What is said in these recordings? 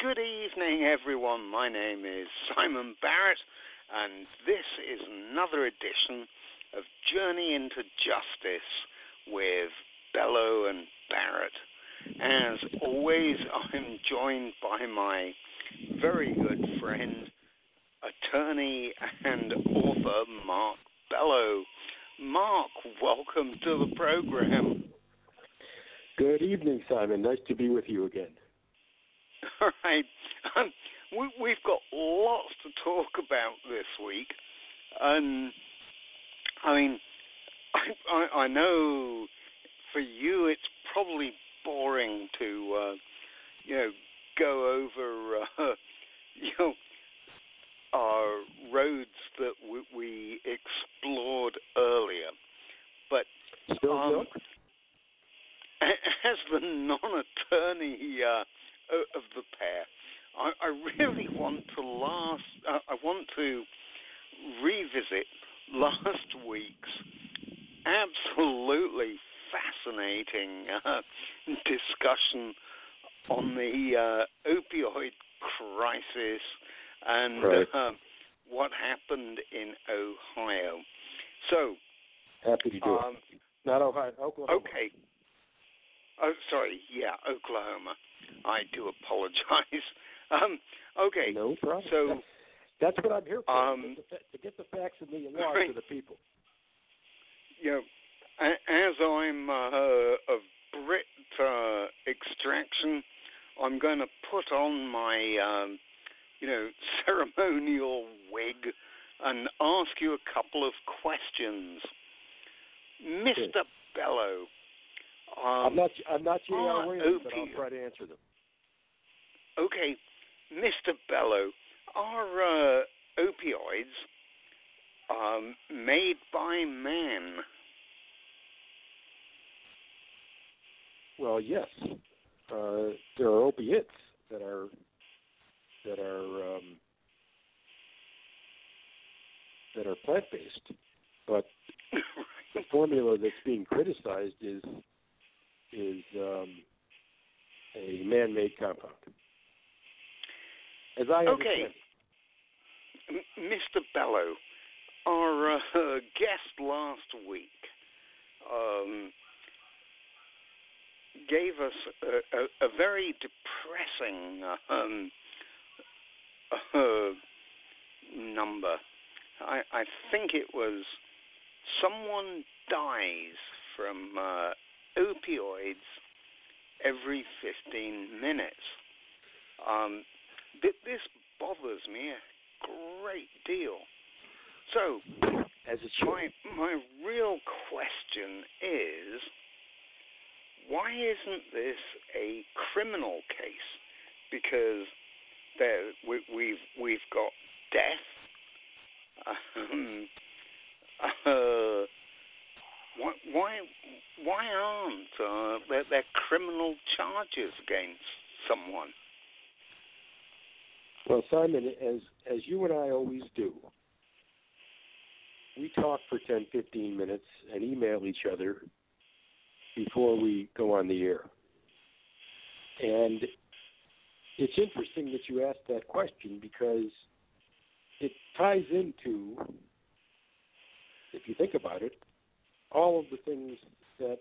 Good evening, everyone. My name is Simon Barrett, and this is another edition of Journey into Justice with Bello and Barrett. As always, I'm joined by my very good friend, attorney, and author Mark Bello. Mark, welcome to the program. Good evening, Simon. Nice to be with you again. All right. Um, we, we've got lots to talk about this week. Um, I mean, I, I, I know for you it's probably boring to, uh, you know, go over, uh, you know, our roads that we, we explored earlier. But um, as the non-attorney uh, of the pair, I, I, really want to last. Uh, I want to revisit last week's absolutely fascinating uh, discussion on the uh, opioid crisis and right. uh, what happened in Ohio. So, happy to do um, it. Not Ohio, Oklahoma. Okay. Oh, sorry. Yeah, Oklahoma. I do apologize. Um, okay. No problem. So that's, that's what I'm here for um, to, to get the facts and the law right. to the people. You know, as I'm uh, of Brit uh, extraction, I'm going to put on my, um, you know, ceremonial wig and ask you a couple of questions, Mr. Bello. Um, I'm not. I'm not J.R. are Williams, but I'll try to answer them. Okay, Mr. Bello, are uh, opioids um, made by man? Well, yes, uh, there are opiates that are that are um, that are plant based, but the formula that's being criticized is is um, a man made compound. As I Okay. understand. Mr. Bello, our uh, guest last week um, gave us a, a, a very depressing um, uh, number. I, I think it was someone dies from uh, opioids every 15 minutes. Um, th- this bothers me a great deal. So, As should. my my real question is, why isn't this a criminal case? Because there we, we've we've got death. Um, uh, why why why aren't uh, there, there criminal charges against someone? Well, Simon, as as you and I always do, we talk for 10, 15 minutes and email each other before we go on the air. And it's interesting that you asked that question because it ties into, if you think about it, all of the things that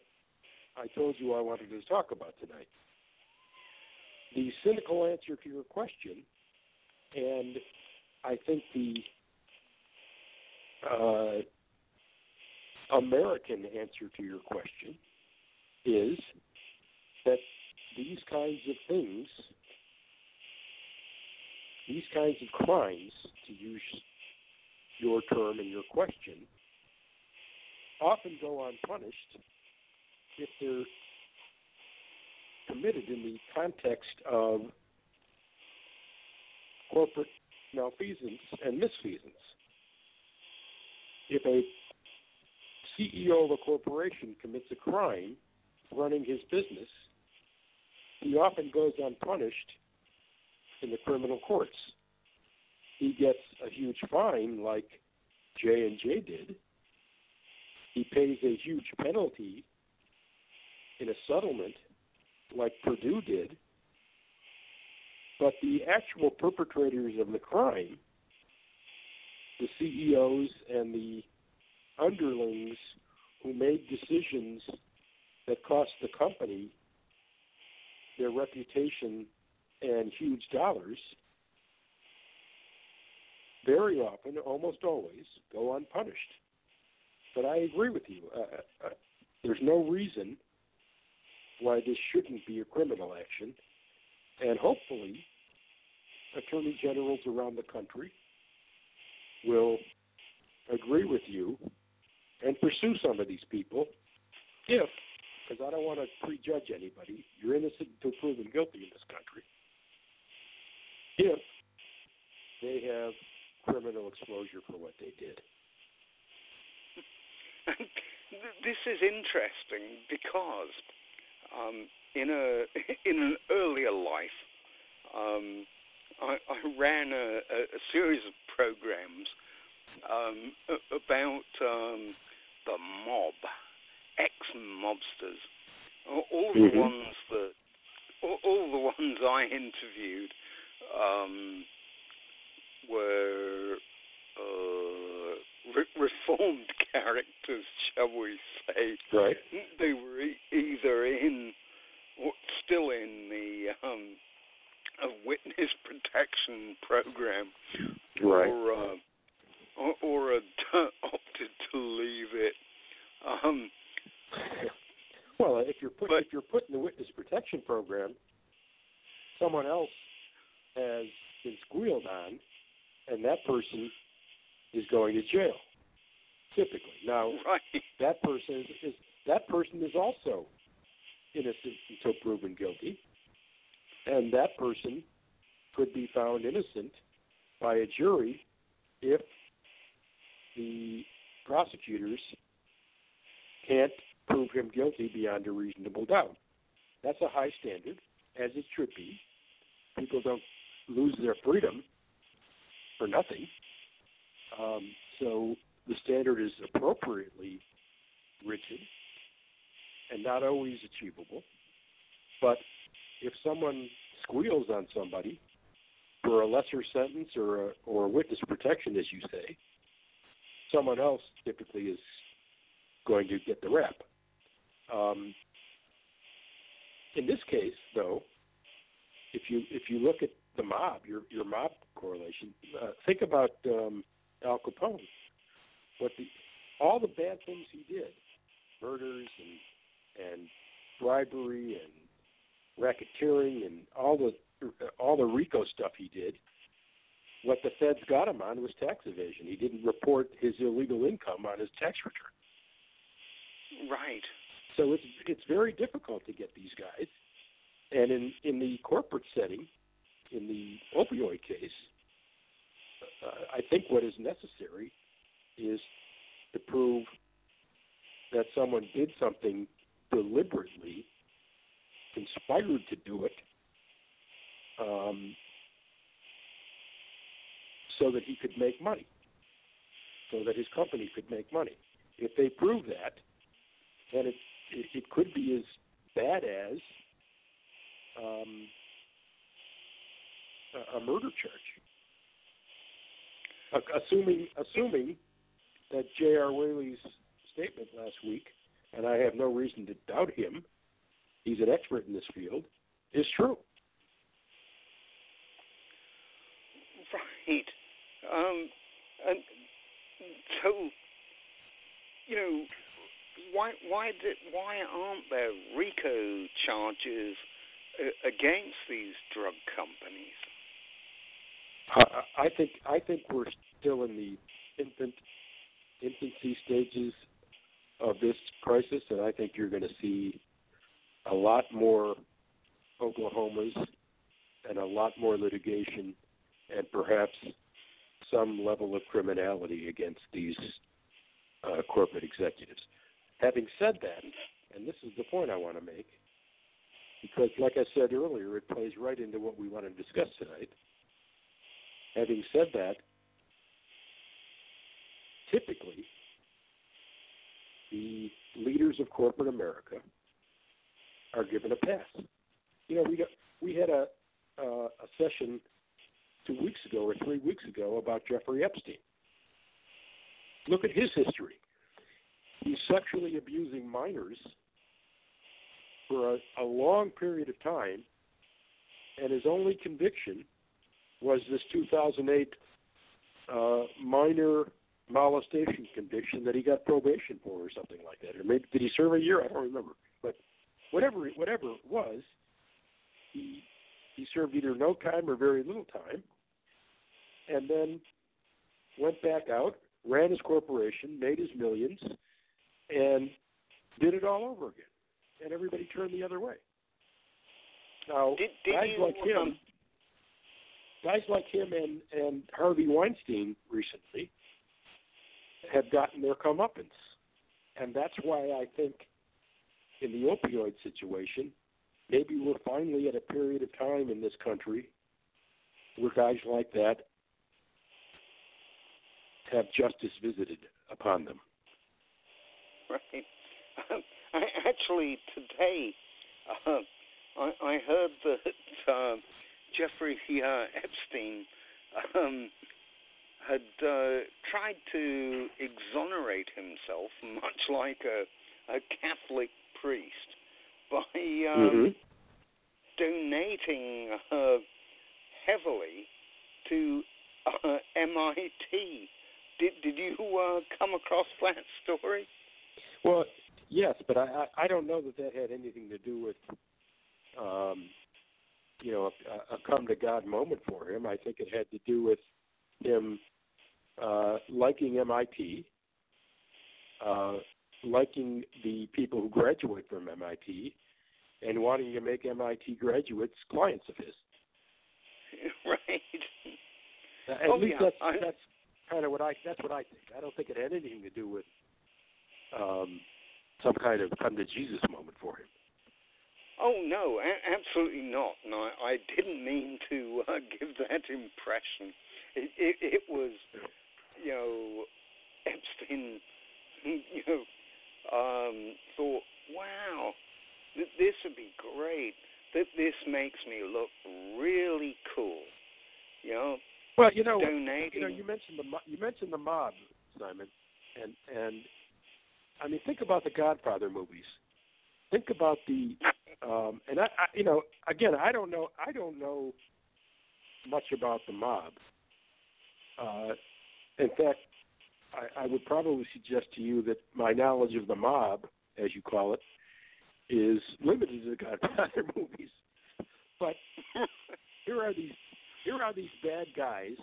I told you I wanted to talk about tonight. The cynical answer to your question, and I think the uh, American answer to your question is that these kinds of things, these kinds of crimes, to use your term in your question, often go unpunished if they're committed in the context of corporate malfeasance and misfeasance. If a CEO of a corporation commits a crime running his business, he often goes unpunished in the criminal courts. He gets a huge fine like J and J did. He pays a huge penalty in a settlement like Purdue did. But the actual perpetrators of the crime, the CEOs and the underlings who made decisions that cost the company their reputation and huge dollars, very often, almost always, go unpunished. But I agree with you. Uh, uh, there's no reason why this shouldn't be a criminal action. And hopefully, attorney generals around the country will agree with you and pursue some of these people if, because I don't want to prejudge anybody, you're innocent until proven guilty in this country, if they have criminal exposure for what they did. this is interesting because um, in a in an earlier life, um, I, I, ran a, a, series of programs um, about um, the mob, ex mobsters, all the mm-hmm. ones that all, all, the ones I interviewed um, were. Uh, re- reformed characters, shall we say? Right. They were e- either in, or still in the um, a witness protection program, right. or uh, or, or a, opted to leave it. Um, well, if you're put, but, if you're put in the witness protection program, someone else has been squealed on, and that person is going to jail. Typically, now right. that person is, is that person is also innocent until proven guilty, and that person could be found innocent by a jury if the prosecutors can't prove him guilty beyond a reasonable doubt. That's a high standard, as it should be. People don't lose their freedom for nothing. Um, so the standard is appropriately rigid and not always achievable. But if someone squeals on somebody for a lesser sentence or a, or witness protection, as you say, someone else typically is going to get the rap. Um, in this case, though, if you if you look at the mob, your your mob correlation, uh, think about um, Al Capone. What the all the bad things he did, murders and and bribery and racketeering and all the all the RICO stuff he did. What the feds got him on was tax evasion. He didn't report his illegal income on his tax return. Right. So it's it's very difficult to get these guys. And in in the corporate setting, in the opioid case, uh, I think what is necessary is to prove that someone did something deliberately, conspired to do it, um, so that he could make money, so that his company could make money. If they prove that, then it it, it could be as bad as um, a, a murder charge. Assuming assuming that J.R. Whaley's statement last week, and I have no reason to doubt him, he's an expert in this field, is true. Right. Um, and so, you know, why why did why aren't there RICO charges uh, against these drug companies? I think I think we're still in the infant infancy stages of this crisis, and I think you're going to see a lot more Oklahomas and a lot more litigation, and perhaps some level of criminality against these uh, corporate executives. Having said that, and this is the point I want to make, because like I said earlier, it plays right into what we want to discuss tonight. Having said that, typically the leaders of corporate America are given a pass. You know, we got we had a uh, a session two weeks ago or three weeks ago about Jeffrey Epstein. Look at his history. He's sexually abusing minors for a, a long period of time, and his only conviction was this 2008 uh, minor molestation conviction that he got probation for, or something like that. Or maybe did he serve a year? I don't remember. But whatever whatever it was, he he served either no time or very little time, and then went back out, ran his corporation, made his millions, and did it all over again. And everybody turned the other way. Now, did, did guys you, like him, um, guys like him and and Harvey Weinstein recently have gotten their comeuppance, and that's why I think in the opioid situation, maybe we're finally at a period of time in this country where guys like that have justice visited upon them. Right. Um, I, actually, today uh, I, I heard that uh, Jeffrey uh, Epstein um, had uh, tried to exonerate himself, much like a, a Catholic priest, by um, mm-hmm. donating uh, heavily to uh, MIT. Did did you uh, come across that story? Well, yes, but I, I I don't know that that had anything to do with um, you know a, a come to God moment for him. I think it had to do with him uh, liking MIT, uh, liking the people who graduate from MIT, and wanting to make MIT graduates clients of his. Right. At oh, least yeah. that's I, that's kind of what I that's what I think. I don't think it had anything to do with um, some kind of come to Jesus moment for him. Oh no, a- absolutely not. No, I, didn't mean to uh, give that impression. It, it, it was, you know, Epstein, you know, um, thought, wow, th- this would be great. That this makes me look really cool. You know, Well, you know, donating. you know, you mentioned the mo- you mentioned the mob, Simon, and and I mean, think about the Godfather movies. Think about the, um, and I, I, you know, again, I don't know, I don't know much about the mob. Uh, in fact, I, I would probably suggest to you that my knowledge of the mob, as you call it, is limited to the Godfather movies. But here are these here are these bad guys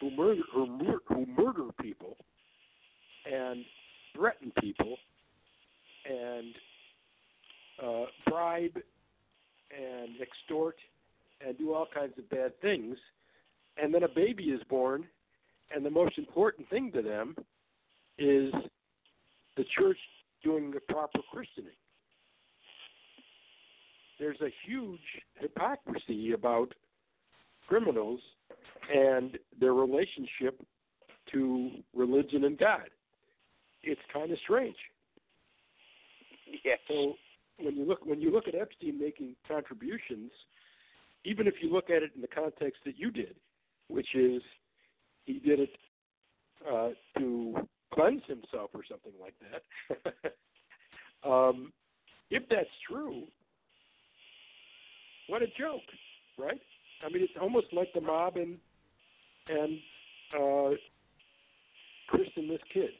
who murder who, mur- who murder people and threaten people and uh, bribe and extort and do all kinds of bad things, and then a baby is born, and the most important thing to them is the church doing the proper christening. There's a huge hypocrisy about criminals and their relationship to religion and God. It's kind of strange. yes. So when you look when you look at Epstein making contributions, even if you look at it in the context that you did, which is he did it uh, to cleanse himself or something like that. um, if that's true, what a joke, right? I mean, it's almost like the mob and and uh, Kristen, this kid.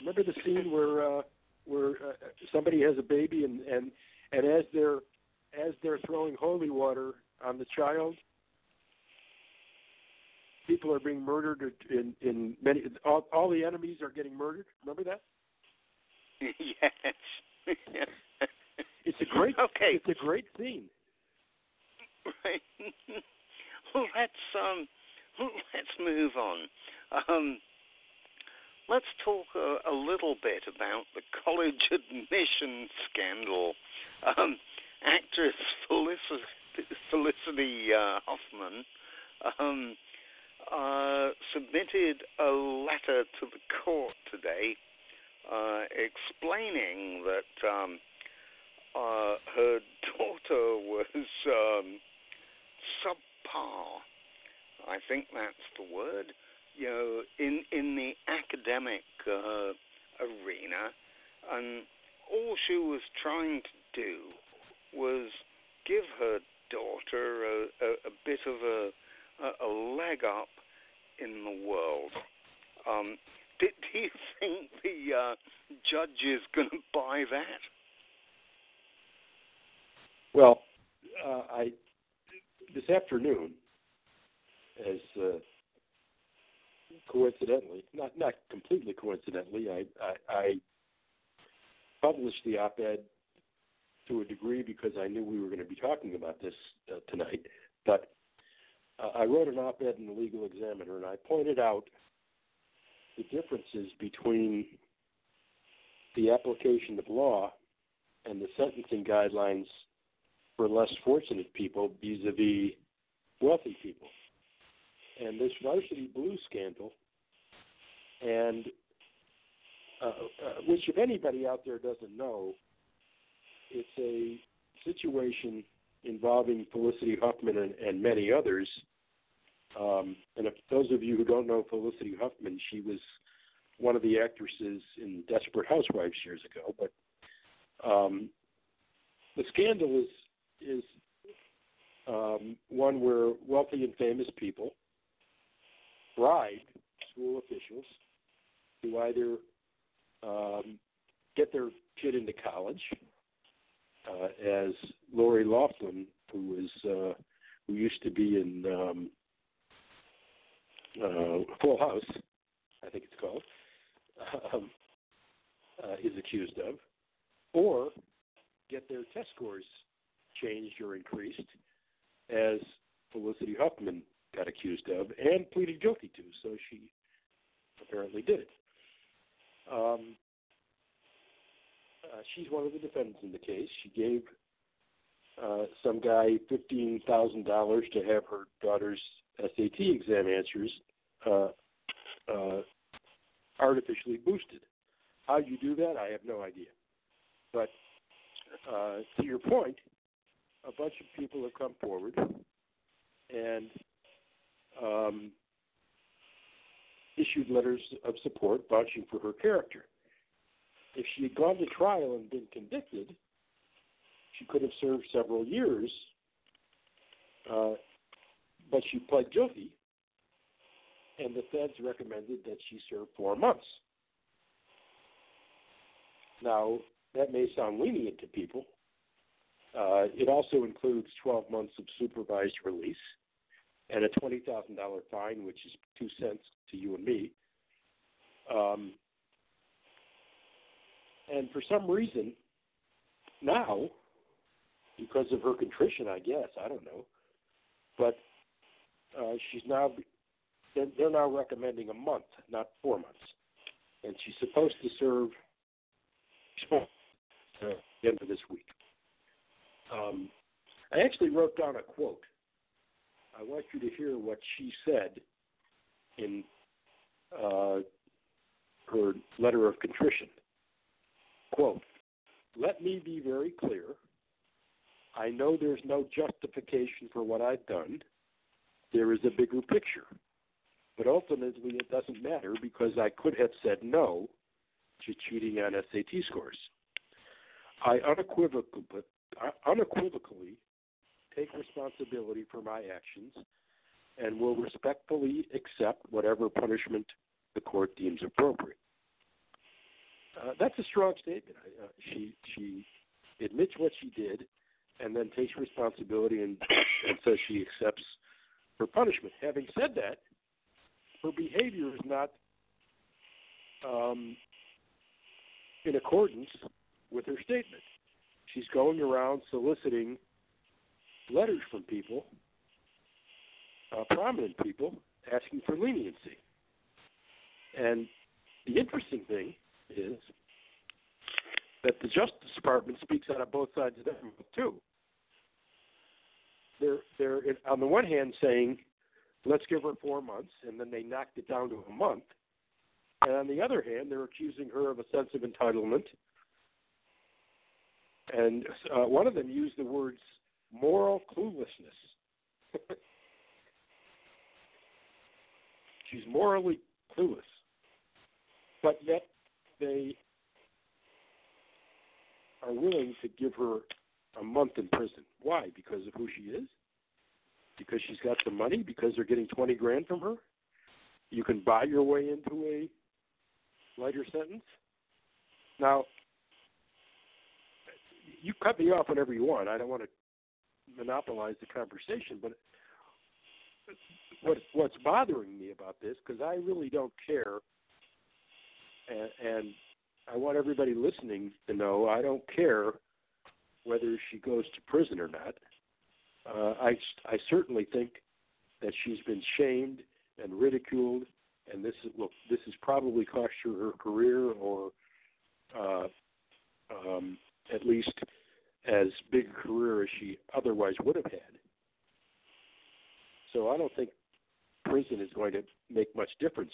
Remember the scene where uh, where uh, somebody has a baby and and and as they're as they're throwing holy water on the child, people are being murdered in in many all, all the enemies are getting murdered. Remember that? yes. It's a great Okay. it's a great scene. Right. let's um, let's move on. Um, let's talk a, a little bit about the college admission scandal. Um, actress Felicity, Felicity uh, Huffman um, uh, submitted a letter to the court today uh, explaining that um, uh, her daughter was um, subpar. I think that's the word. You know, in in the academic uh, arena, and all she was trying to do was give her daughter a, a, a bit of a, a, leg up in the world. Um, do, do you think the uh, judge is going to buy that? Well, uh, I this afternoon, as uh, coincidentally, not not completely coincidentally, I, I, I published the op-ed to a degree because I knew we were going to be talking about this uh, tonight. But uh, I wrote an op-ed in the Legal Examiner, and I pointed out the differences between the application of law and the sentencing guidelines for less fortunate people vis-a-vis wealthy people. And this varsity blue scandal, and uh, uh, which if anybody out there doesn't know, it's a situation involving Felicity Huffman and, and many others. Um, and if those of you who don't know Felicity Huffman, she was one of the actresses in Desperate Housewives years ago. But um, the scandal is is um, one where wealthy and famous people bribe school officials to either um, get their kid into college, uh, as Lori Loughlin, who is uh, who used to be in um, uh, Full House, I think it's called, um, uh, is accused of, or get their test scores changed or increased, as Felicity Huffman got accused of and pleaded guilty to. So she apparently did it. Um, uh, she's one of the defendants in the case. She gave uh, some guy fifteen thousand dollars to have her daughter's SAT exam answers uh, uh, artificially boosted. How you do that, I have no idea. But uh, to your point, a bunch of people have come forward and um, issued letters of support vouching for her character. If she had gone to trial and been convicted, she could have served several years, uh, but she pled guilty, and the feds recommended that she serve four months. Now, that may sound lenient to people. Uh, it also includes 12 months of supervised release and a $20,000 fine, which is two cents to you and me. Um, and for some reason, now, because of her contrition, I guess, I don't know, but uh, she's now, they're, now recommending a month, not four months. And she's supposed to serve the end of this week. Um, I actually wrote down a quote. I want you to hear what she said in uh, her letter of contrition. Quote, let me be very clear. I know there's no justification for what I've done. There is a bigger picture. But ultimately, it doesn't matter because I could have said no to cheating on SAT scores. I unequivocally, unequivocally take responsibility for my actions and will respectfully accept whatever punishment the court deems appropriate. Uh, that's a strong statement. Uh, she she admits what she did, and then takes responsibility and and says she accepts her punishment. Having said that, her behavior is not um, in accordance with her statement. She's going around soliciting letters from people, uh, prominent people, asking for leniency. And the interesting thing is that the Justice Department speaks out of both sides of that too. They're they're on the one hand saying, let's give her four months, and then they knocked it down to a month. And on the other hand, they're accusing her of a sense of entitlement and uh, one of them used the words moral cluelessness. She's morally clueless, but yet they are willing to give her a month in prison. Why? Because of who she is? Because she's got the money? Because they're getting 20 grand from her? You can buy your way into a lighter sentence? Now, you cut me off whenever you want. I don't want to monopolize the conversation, but what what's bothering me about this because I really don't care, and, and I want everybody listening to know I don't care whether she goes to prison or not. Uh, I I certainly think that she's been shamed and ridiculed, and this is look this has probably cost her her career or uh, um, at least as big a career as she otherwise would have had. So I don't think prison is going to make much difference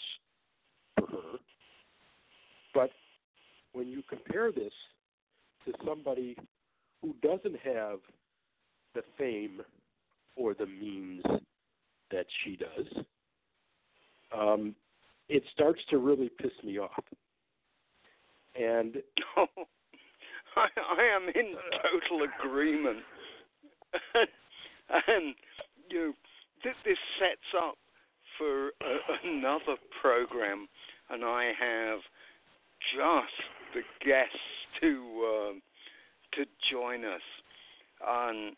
for her. But when you compare this to somebody who doesn't have the fame or the means that she does, um, it starts to really piss me off. And I, I am in total agreement. and you know, th- this sets up for a, another program, and I have just the guests to um, to join us. On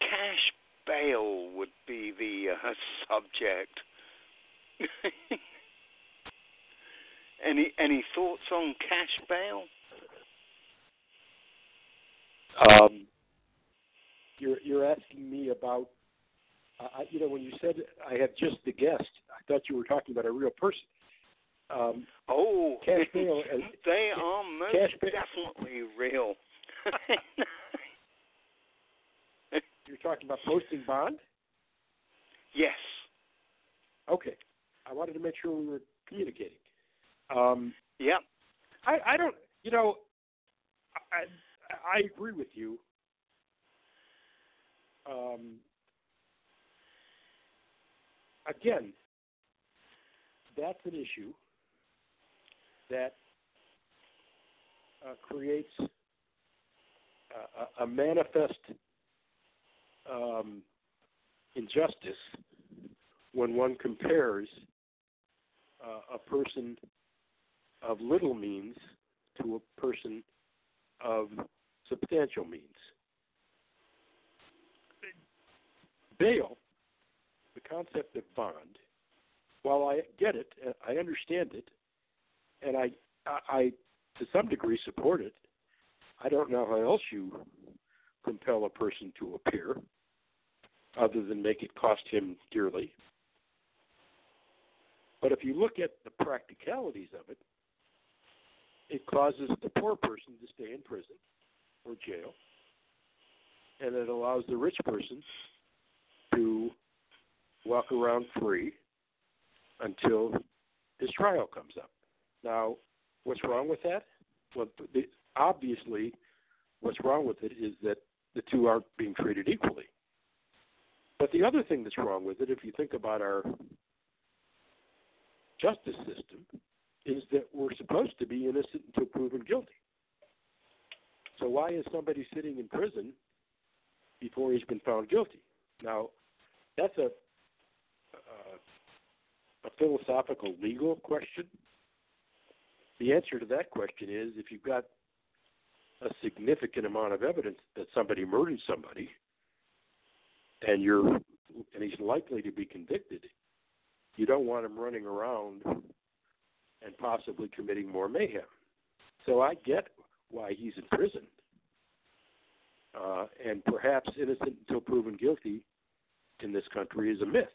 cash bail would be the uh, subject. any any thoughts on cash bail? Um, you're you're asking me about, uh, you know, when you said I had just the guest, I thought you were talking about a real person. Um, oh, cash bail. Uh, they are most cash bail. definitely real. you're talking about posting bond. Yes. Okay, I wanted to make sure we were communicating. Um, yep. I I don't, you know, I I agree with you. Um, again, that's an issue that uh, creates a, a manifest um, injustice when one compares uh, a person of little means to a person of substantial means. Bail, the concept of bond, while I get it, I understand it, and I, I, to some degree support it, I don't know how else you compel a person to appear other than make it cost him dearly. But if you look at the practicalities of it, it causes the poor person to stay in prison or jail, and it allows the rich person to walk around free until his trial comes up. Now, what's wrong with that? Well, the, obviously, what's wrong with it is that the two aren't being treated equally. But the other thing that's wrong with it, if you think about our justice system, is that we're supposed to be innocent until proven guilty. So why is somebody sitting in prison before he's been found guilty? Now, that's a uh, a philosophical legal question. The answer to that question is if you've got a significant amount of evidence that somebody murdered somebody and you're and he's likely to be convicted, you don't want him running around and possibly committing more mayhem. So I get why he's in prison. Uh, and perhaps innocent until proven guilty in this country is a myth.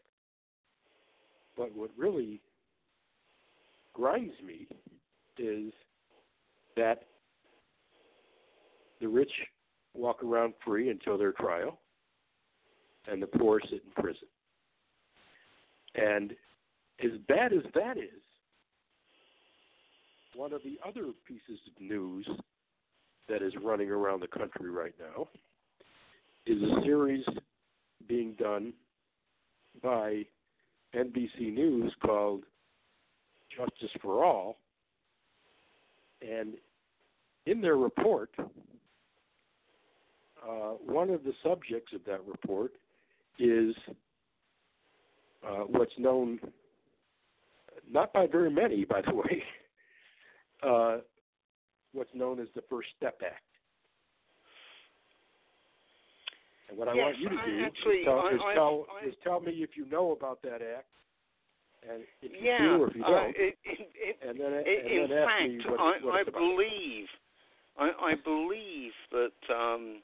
But what really grinds me is that the rich walk around free until their trial, and the poor sit in prison. And as bad as that is, one of the other pieces of news that is running around the country right now is a series being done by NBC News called Justice for All. And in their report, uh, one of the subjects of that report is uh, what's known, not by very many, by the way, uh, what's known as the First Step Act. And what I want you to do actually, is, tell, I, is, I, tell, I, is tell me if you know about that act, and if you yeah, do or if you uh, don't, it, it, it, and then, in and then ask fact, me what, I, what I it's about. believe, I, I believe that um,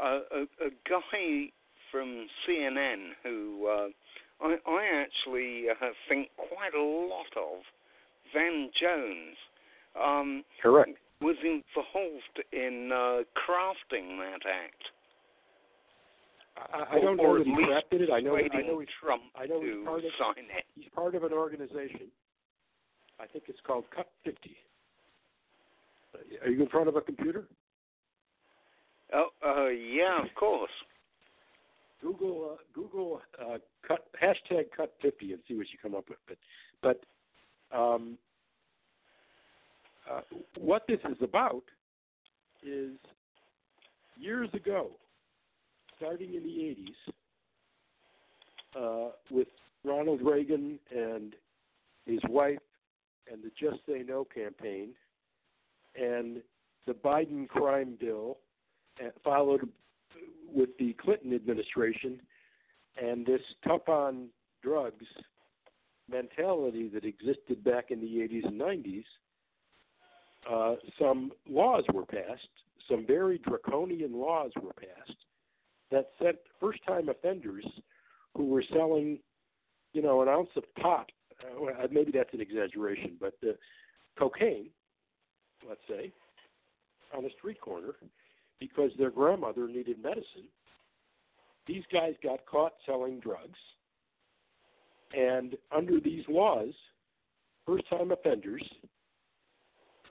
a, a, a guy from CNN who uh, I, I actually uh, think quite a lot of, Van Jones, um, Correct. was involved in uh, crafting that act. I, I don't or know at that he crafted it. I know. I know he's. Trump I know he's part of. sign it. He's part of an organization. I think it's called Cut 50. Are you in front of a computer? Oh, uh, yeah, of course. Google uh, Google uh, cut hashtag cut fifty and see what you come up with. But but um, uh, what this is about is years ago, starting in the eighties, uh, with Ronald Reagan and his wife and the Just Say No campaign and the Biden crime bill, followed with the Clinton administration and this tough on drugs mentality that existed back in the 80s and 90s, uh, some laws were passed, some very draconian laws were passed that set first time offenders who were selling, you know, an ounce of pot, uh, maybe that's an exaggeration, but uh, cocaine, let's say, on a street corner because their grandmother needed medicine. These guys got caught selling drugs, and under these laws, first time offenders,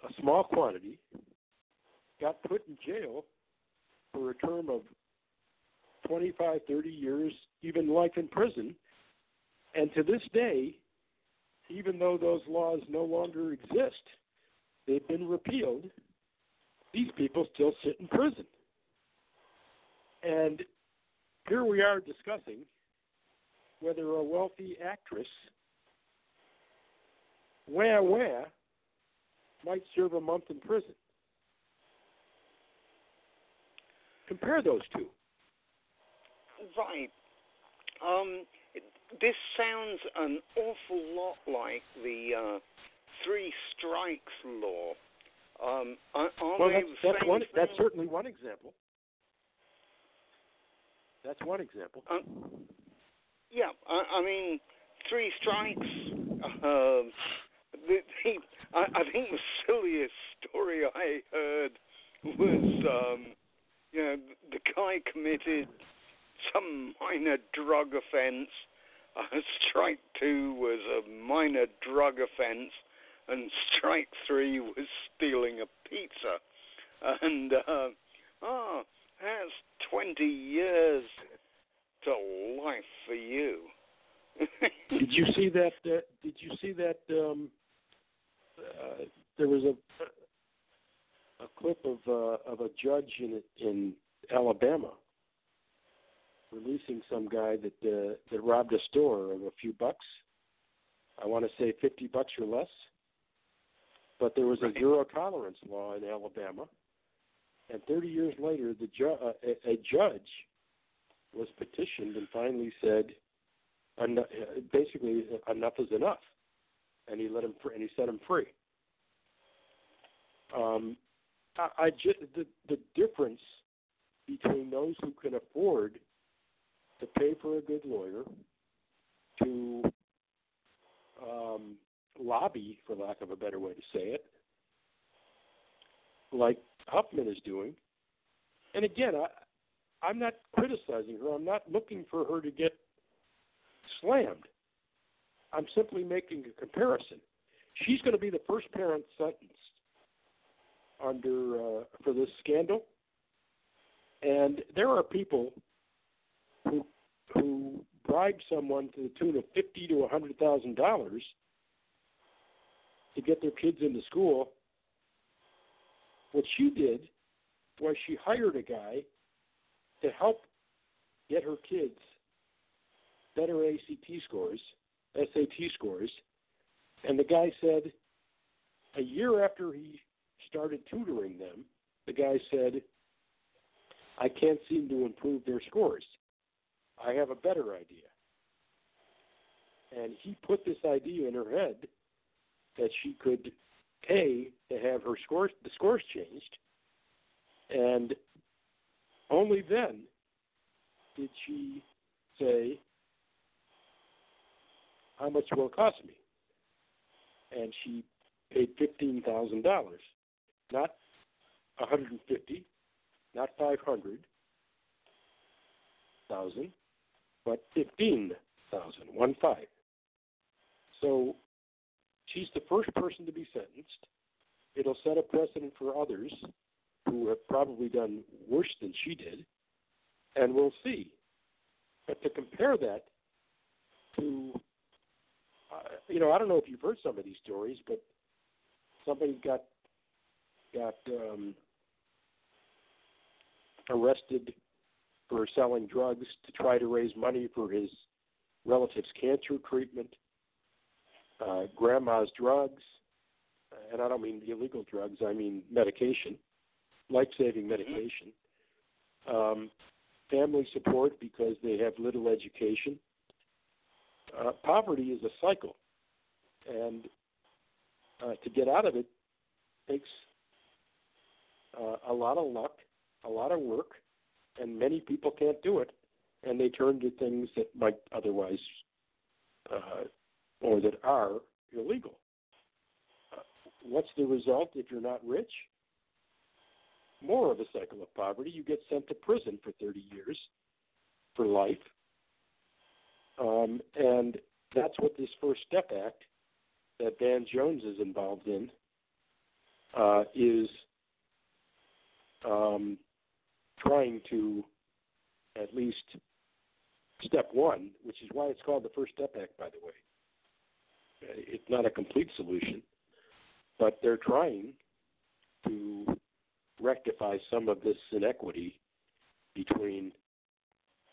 a small quantity, got put in jail for a term of 25, 30 years, even life in prison. And to this day, even though those laws no longer exist, they've been repealed, these people still sit in prison. And here we are discussing whether a wealthy actress, wah wah, might serve a month in prison. Compare those two. Right. Um, this sounds an awful lot like the uh, three strikes law. Um, are, are well, that's, that's one. thing? That's certainly one example. That's one example. Uh, yeah, I, I mean, three strikes. Uh, the, the, I, I think the silliest story I heard was, um, you know, the guy committed some minor drug offense. Uh, strike two was a minor drug offense, and strike three was stealing a pizza. And uh, oh, that's twenty years to life for you. did you see that? Uh, did you see that? Um, uh, there was a a clip of uh, of a judge in in Alabama releasing some guy that uh, that robbed a store of a few bucks. I want to say fifty bucks or less. But there was a zero tolerance law in Alabama, and 30 years later, the ju- uh, a, a judge was petitioned and finally said, eno- uh, basically, enough is enough, and he let him free, and he set him free. Um, I, I just the the difference between those who can afford to pay for a good lawyer, to um, lobby, for lack of a better way to say it, like Huffman is doing. And again, I, I'm not criticizing her. I'm not looking for her to get slammed. I'm simply making a comparison. She's going to be the first parent sentenced under uh, for this scandal, and there are people who who bribe someone to the tune of fifty to a hundred thousand dollars to get their kids into school. What she did was she hired a guy to help get her kids better ACT scores, SAT scores, and the guy said a year after he started tutoring them, the guy said, I can't seem to improve their scores. I have a better idea. And he put this idea in her head that she could pay to have her scores the scores changed and only then did she say how much will it cost me and she paid fifteen thousand dollars not a hundred and fifty not five hundred thousand but fifteen thousand one five so She's the first person to be sentenced. It'll set a precedent for others who have probably done worse than she did, and we'll see. But to compare that to, uh, you know, I don't know if you've heard some of these stories, but somebody got got um, arrested for selling drugs to try to raise money for his relative's cancer treatment uh, grandma's drugs, and I don't mean illegal drugs, I mean medication, life saving mm-hmm. medication, um, family support because they have little education. Uh, poverty is a cycle, and uh, to get out of it takes uh, a lot of luck, a lot of work, and many people can't do it, and they turn to things that might otherwise uh, or that are illegal. Uh, what's the result if you're not rich? More of a cycle of poverty. You get sent to prison for 30 years for life. Um, and that's what this First Step Act that Van Jones is involved in uh, is um, trying to at least step one, which is why it's called the First Step Act, by the way. It's not a complete solution, but they're trying to rectify some of this inequity between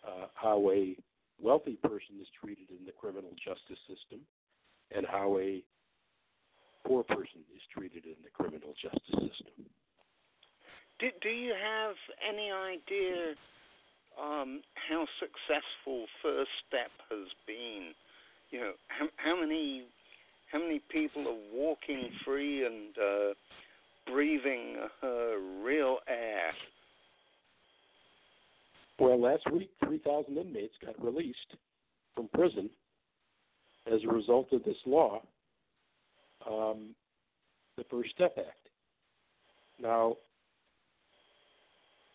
uh, how a wealthy person is treated in the criminal justice system and how a poor person is treated in the criminal justice system. Do, do you have any idea um, how successful First Step has been? You know, how, how many how many people are walking free and uh, breathing uh, real air? Well, last week, 3,000 inmates got released from prison as a result of this law, um, the First Step Act. Now,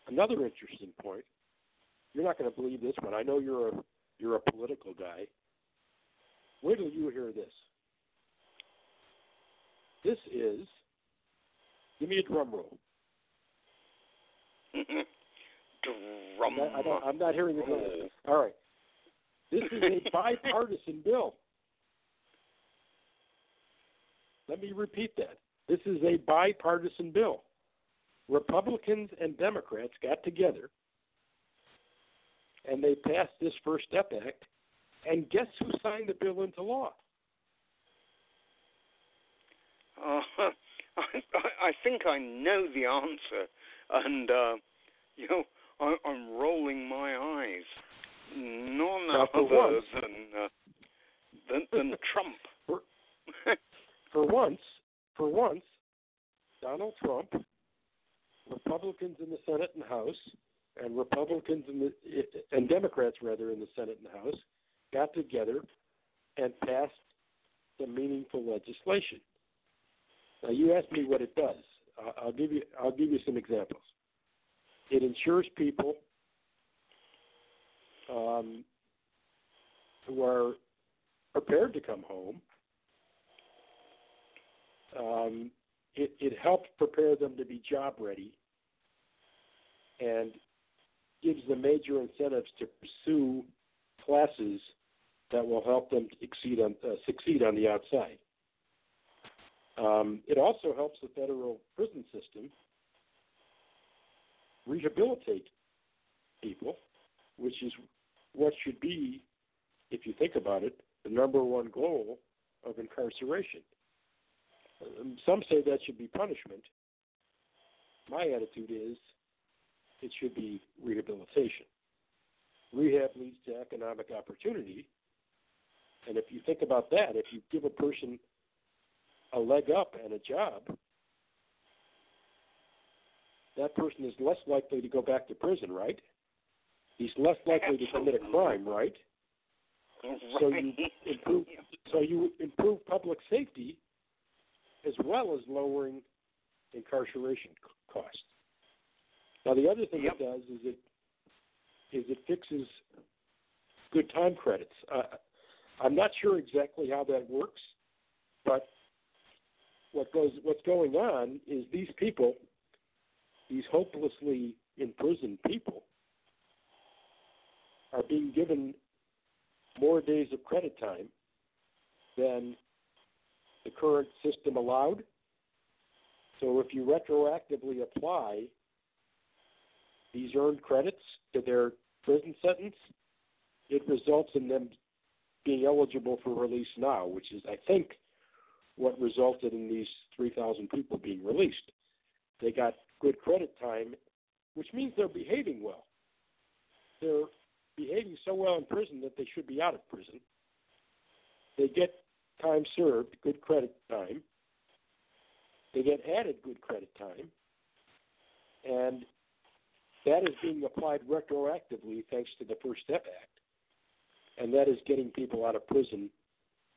another interesting point. You're not going to believe this one. I know you're a you're a political guy. Wait till you hear this. This is, give me a drum roll. drum I'm not, I am not hearing the drum. All right. This is a bipartisan bill. Let me repeat that. This is a bipartisan bill. Republicans and Democrats got together and they passed this First Step Act. And guess who signed the bill into law? Uh, I, I think I know the answer, and uh, you know I, I'm rolling my eyes. None other than, uh, than than Trump. For, for once, for once, Donald Trump, Republicans in the Senate and House, and Republicans in the and Democrats rather in the Senate and House got together and passed some meaningful legislation. Now you asked me what it does. I'll give you I'll give you some examples. It ensures people um, who are prepared to come home. Um, it, it helps prepare them to be job ready and gives them major incentives to pursue classes that will help them succeed on, uh, succeed on the outside. Um, it also helps the federal prison system rehabilitate people, which is what should be, if you think about it, the number one goal of incarceration. Um, some say that should be punishment. My attitude is it should be rehabilitation. Rehab leads to economic opportunity. And if you think about that, if you give a person a leg up and a job, that person is less likely to go back to prison, right? He's less likely to commit a crime, right? Right. So you improve so you improve public safety as well as lowering incarceration costs. Now the other thing yep. it does is it is it fixes good time credits. Uh, I'm not sure exactly how that works, but what goes what's going on is these people, these hopelessly imprisoned people, are being given more days of credit time than the current system allowed. So if you retroactively apply these earned credits to their prison sentence, it results in them being eligible for release now, which is, I think, what resulted in these 3,000 people being released. They got good credit time, which means they're behaving well. They're behaving so well in prison that they should be out of prison. They get time served, good credit time. They get added good credit time. And that is being applied retroactively thanks to the First Step Act. And that is getting people out of prison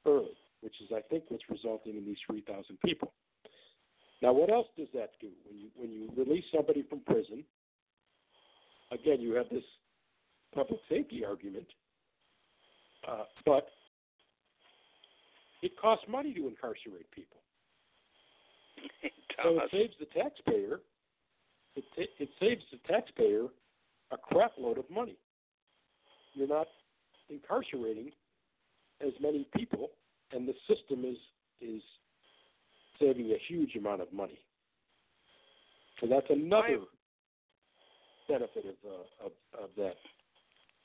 early which is I think what's resulting in these 3,000 people. Now, what else does that do when you when you release somebody from prison? Again, you have this public safety argument, uh, but it costs money to incarcerate people. It so it saves the taxpayer. It, t- it saves the taxpayer a crap load of money. You're not incarcerating as many people and the system is is saving a huge amount of money. So that's another benefit of uh, of, of that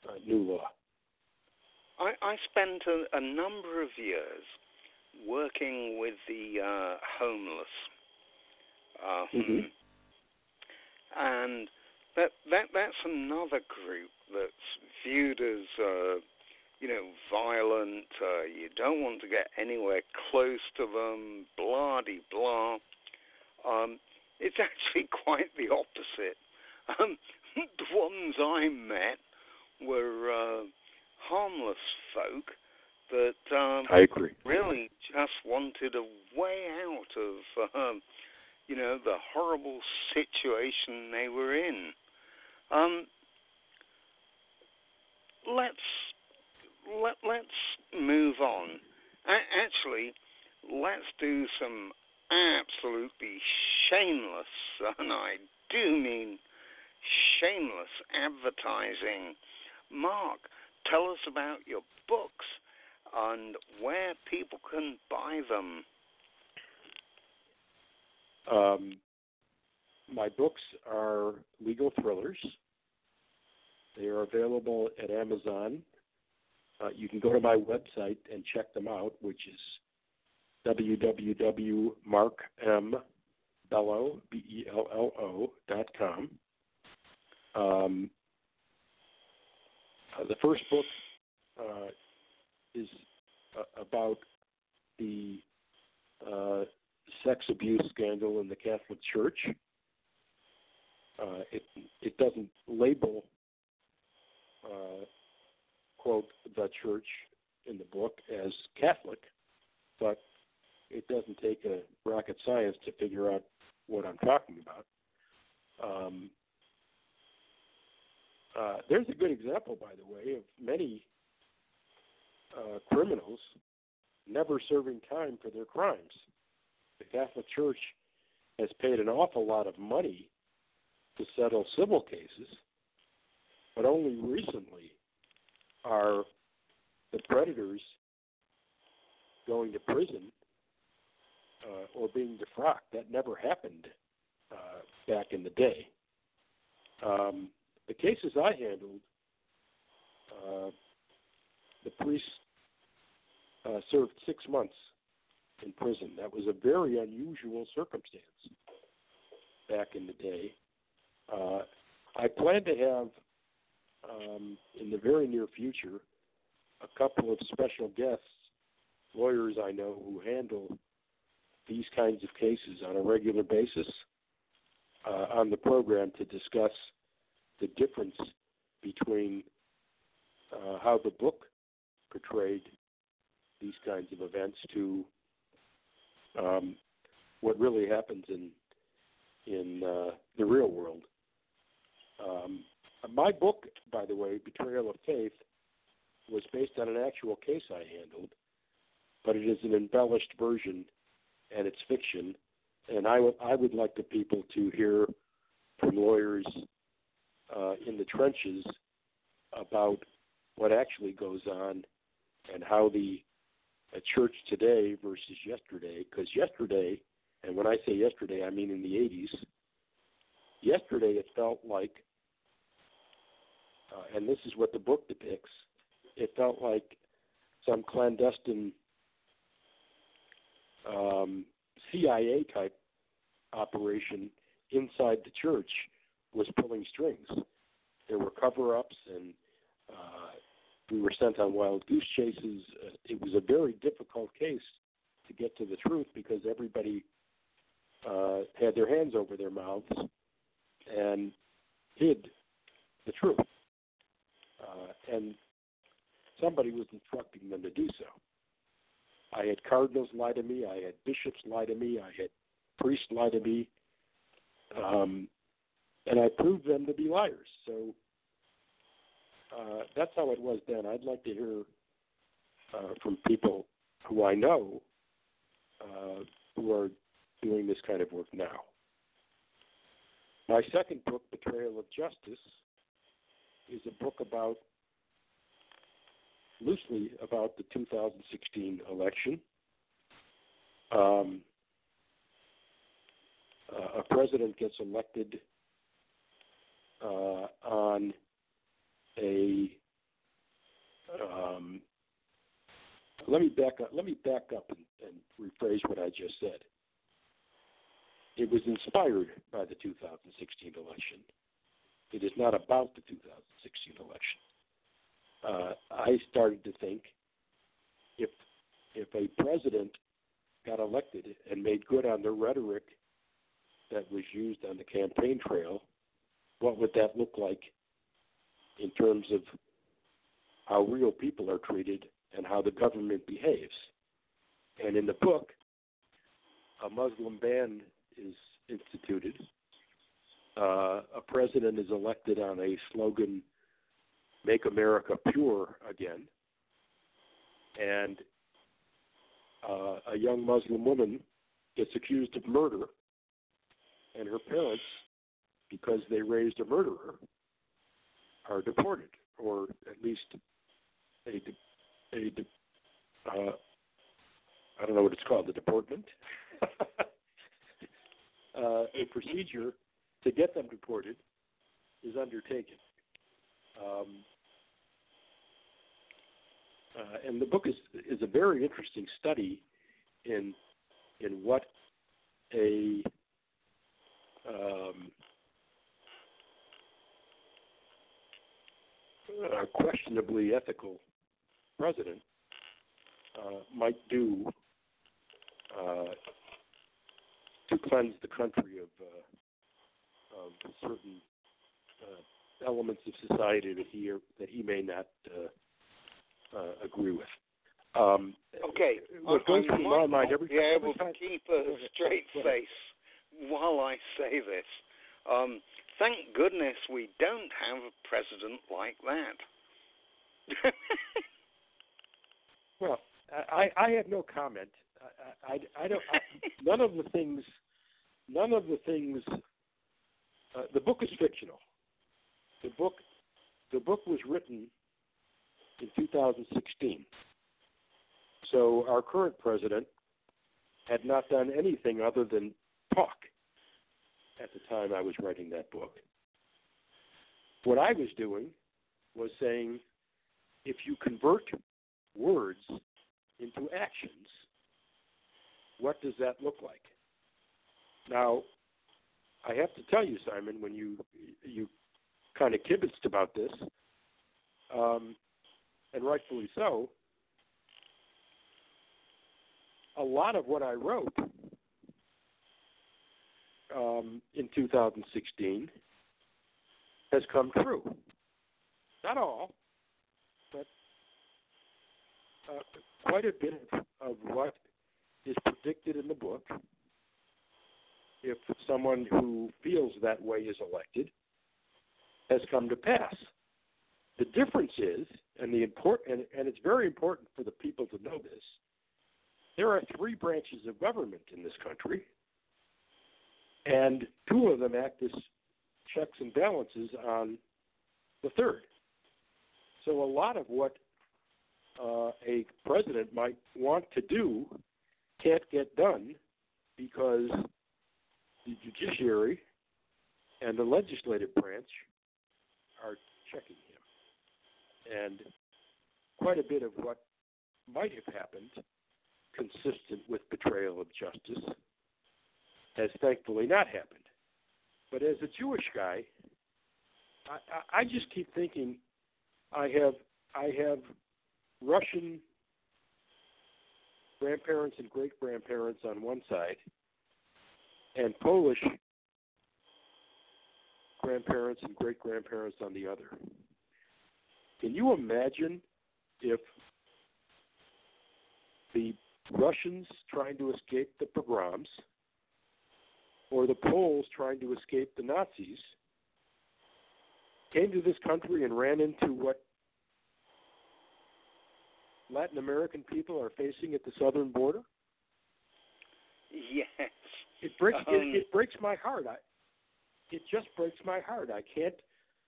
uh, new law. I, I spent a, a number of years working with the uh, homeless, um, mm-hmm. and that that that's another group that's viewed as uh, you know, violent. Uh, you don't want to get anywhere close to them. Blah de blah. Um, it's actually quite the opposite. Um, the ones I met were uh, harmless folk that um, I agree. really just wanted a way out of, um, you know, the horrible situation they were in. Um, let's let, let's move on. Actually, let's do some absolutely shameless, and I do mean shameless advertising. Mark, tell us about your books and where people can buy them. Um, my books are legal thrillers. They are available at Amazon uh, you can go to my website and check them out, which is www.markmbello, B-E-L-L-O, dot com. Um, uh, the first book uh, is uh, about the uh, sex abuse scandal in the Catholic Church. Uh, it it doesn't label quote the church in the book as Catholic, but it doesn't take a rocket science to figure out what I'm talking about. Um, uh, there's a good example, by the way, of many uh, criminals never serving time for their crimes. The Catholic Church has paid an awful lot of money to settle civil cases, but only recently are the predators going to prison uh, or being defrocked. That never happened uh, back in the day. Um, the cases I handled, uh, the priest uh, served six months in prison. That was a very unusual circumstance back in the day. Uh, I plan to have um, in the very near future a couple of special guests, lawyers I know who handle these kinds of cases on a regular basis uh, on the program to discuss the difference between uh, how the book portrayed these kinds of events to um, what really happens in in uh, the real world. Um, my book, by the way, Betrayal of Faith, was based on an actual case I handled, but it is an embellished version, and it's fiction. And I, w- I would like the people to hear from lawyers uh, in the trenches about what actually goes on and how the uh, church today versus yesterday, because yesterday, and when I say yesterday, I mean in the 80s, yesterday it felt like, uh, and this is what the book depicts, it felt like some clandestine um, CIA type operation inside the church was pulling strings. There were cover ups, and uh, we were sent on wild goose chases. Uh, it was a very difficult case to get to the truth because everybody uh, had their hands over their mouths and hid the truth. Uh, and somebody was instructing them to do so. I had cardinals lie to me. I had bishops lie to me. I had priests lie to me. Um, and I proved them to be liars. So uh, that's how it was then. I'd like to hear uh, from people who I know uh, who are doing this kind of work now. My second book, Betrayal of Justice, is a book about loosely about the 2016 election. Um, uh, a president gets elected uh, on a um, let me back up. Let me back up and, and rephrase what I just said. It was inspired by the 2016 election. It is not about the 2016 election uh, I started to think if if a president got elected and made good on the rhetoric that was used on the campaign trail, what would that look like in terms of how real people are treated and how the government behaves? And in the book, a Muslim ban is instituted. Uh, a president is elected on a slogan Make America Pure Again. And uh, a young Muslim woman gets accused of murder, and her parents, because they raised a murderer, are deported, or at least a, a uh, I don't know what it's called, the deportment, uh, a procedure to get them deported is undertaken. Um, uh, and the book is is a very interesting study in in what a um, a questionably ethical president uh, might do uh, to cleanse the country of, uh, of certain uh, elements of society that he that he may not uh, uh, agree with. Um, okay, what goes through my mind every be able to keep a straight face while I say this. Um, thank goodness we don't have a president like that. well, I, I have no comment. I, I, I don't. I, none of the things none of the things. Uh, the book is fictional. The book, the book was written in 2016. So our current president had not done anything other than talk at the time I was writing that book. What I was doing was saying, if you convert words into actions, what does that look like? Now, I have to tell you, Simon, when you you kind of kibitzed about this, um, and rightfully so, a lot of what I wrote um, in 2016 has come true. Not all, but uh, quite a bit of what is predicted in the book. If someone who feels that way is elected, has come to pass. The difference is, and the important, and, and it's very important for the people to know this. There are three branches of government in this country, and two of them act as checks and balances on the third. So a lot of what uh, a president might want to do can't get done because the judiciary and the legislative branch are checking him. And quite a bit of what might have happened consistent with betrayal of justice has thankfully not happened. But as a Jewish guy, I, I, just keep thinking I have I have Russian grandparents and great grandparents on one side, and Polish grandparents and great grandparents on the other. Can you imagine if the Russians trying to escape the pogroms or the Poles trying to escape the Nazis came to this country and ran into what Latin American people are facing at the southern border? Yes. It breaks um, it, it breaks my heart. I it just breaks my heart. I can't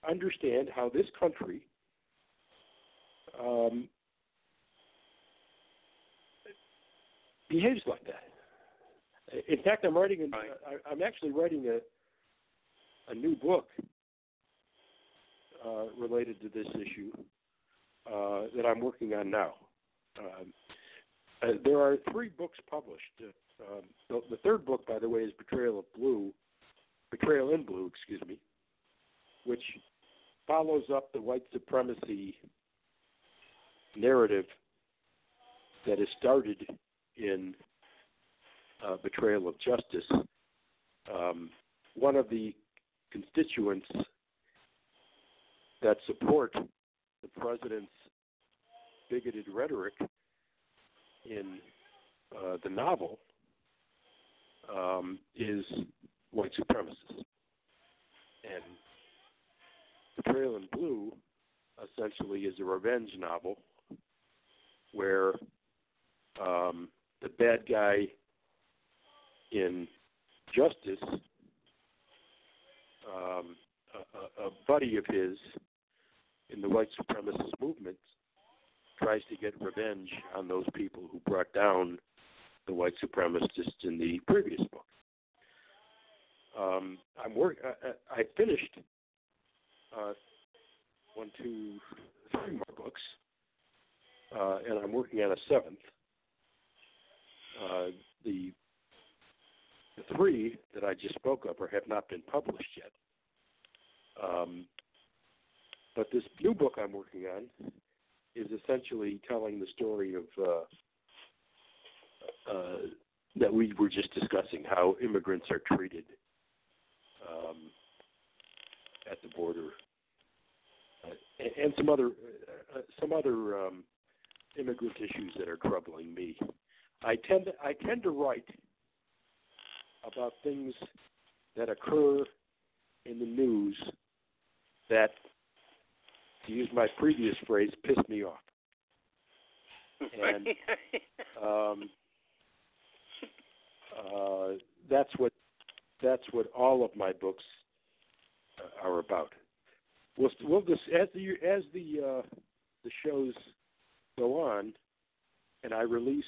understand how this country um, behaves like that. In fact, I'm writing. An, right. I, I'm actually writing a a new book uh, related to this issue uh, that I'm working on now. Um, uh, there are three books published. Um, the, the, third book, by the way, is Betrayal of Blue, Betrayal in Blue, excuse me, which follows up the white supremacy narrative that is started in uh, Betrayal of Justice. Um, one of the constituents that support the president's bigoted rhetoric in uh, the novel um, is white supremacists. And Betrayal in Blue essentially is a revenge novel where um, the bad guy in Justice, um, a, a, buddy of his in the white supremacist movement, tries to get revenge on those people who brought down the white supremacists in the previous book. Um, I'm work. I, I finished uh, one, two, three more books, uh, and I'm working on a seventh. Uh, the the three that I just spoke of or have not been published yet. Um, but this new book I'm working on is essentially telling the story of uh, that we were just discussing how immigrants are treated um, at the border, uh, and, and, some other uh, some other um, immigrant issues that are troubling me. I tend to, I tend to write about things that occur in the news that, to use my previous phrase, piss me off. And um, uh, that's what that's what all of my books are about. We'll, we'll just as the as the uh, the shows go on, and I release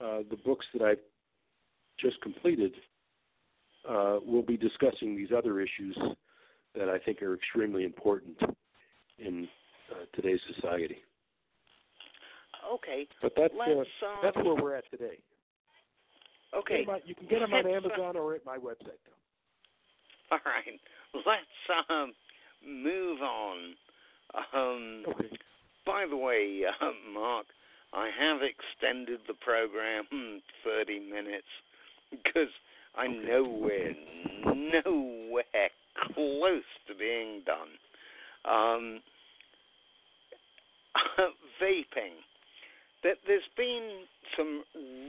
uh, the books that I've just completed, uh, we'll be discussing these other issues that I think are extremely important in uh, today's society. Okay. But that's uh, um, that's where we're at today. Okay. On- you can get them on uh, Amazon or at my website. Though. All right. Let's um, move on. Um, Okay. by the way, uh, Mark, I have extended the program hmm, 30 minutes because I Okay. know we're nowhere close to being done. Um, vaping. That there's been some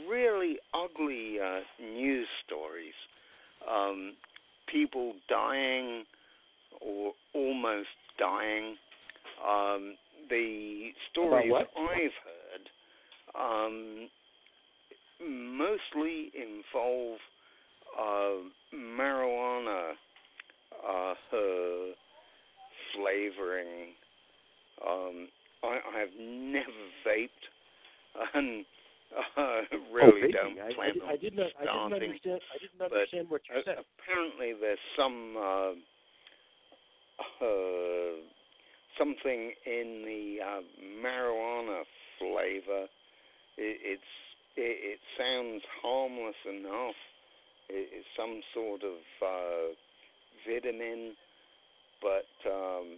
really ugly uh, news stories. Um, people dying or almost dying. Um, the stories? I've heard um, mostly involve uh, marijuana uh, uh, flavoring. Um, I, I have never vaped and uh, really oh, don't. I, plan I, I on didn't. I didn't starting, understand. I didn't understand what you uh, said. apparently there's some uh, uh, something in the uh, marijuana flavor. It, it's it, it sounds harmless enough. It, it's some sort of uh, vitamin, but um,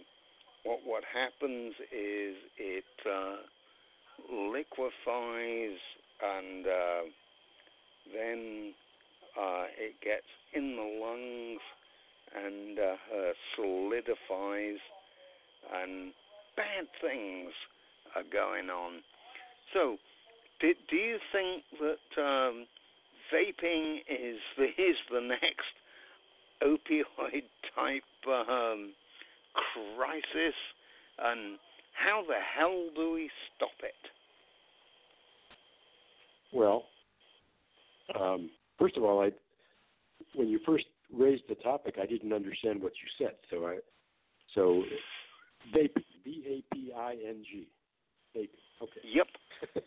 what what happens is it uh, liquefies and uh, then uh, it gets in the lungs and uh, uh, solidifies, and bad things are going on. So, do, do you think that um, vaping is the, is the next opioid type um, crisis? And how the hell do we stop it? Well, um, first of all, I when you first raised the topic, I didn't understand what you said. So I so vaping, V A P I N G, vaping. Okay. Yep.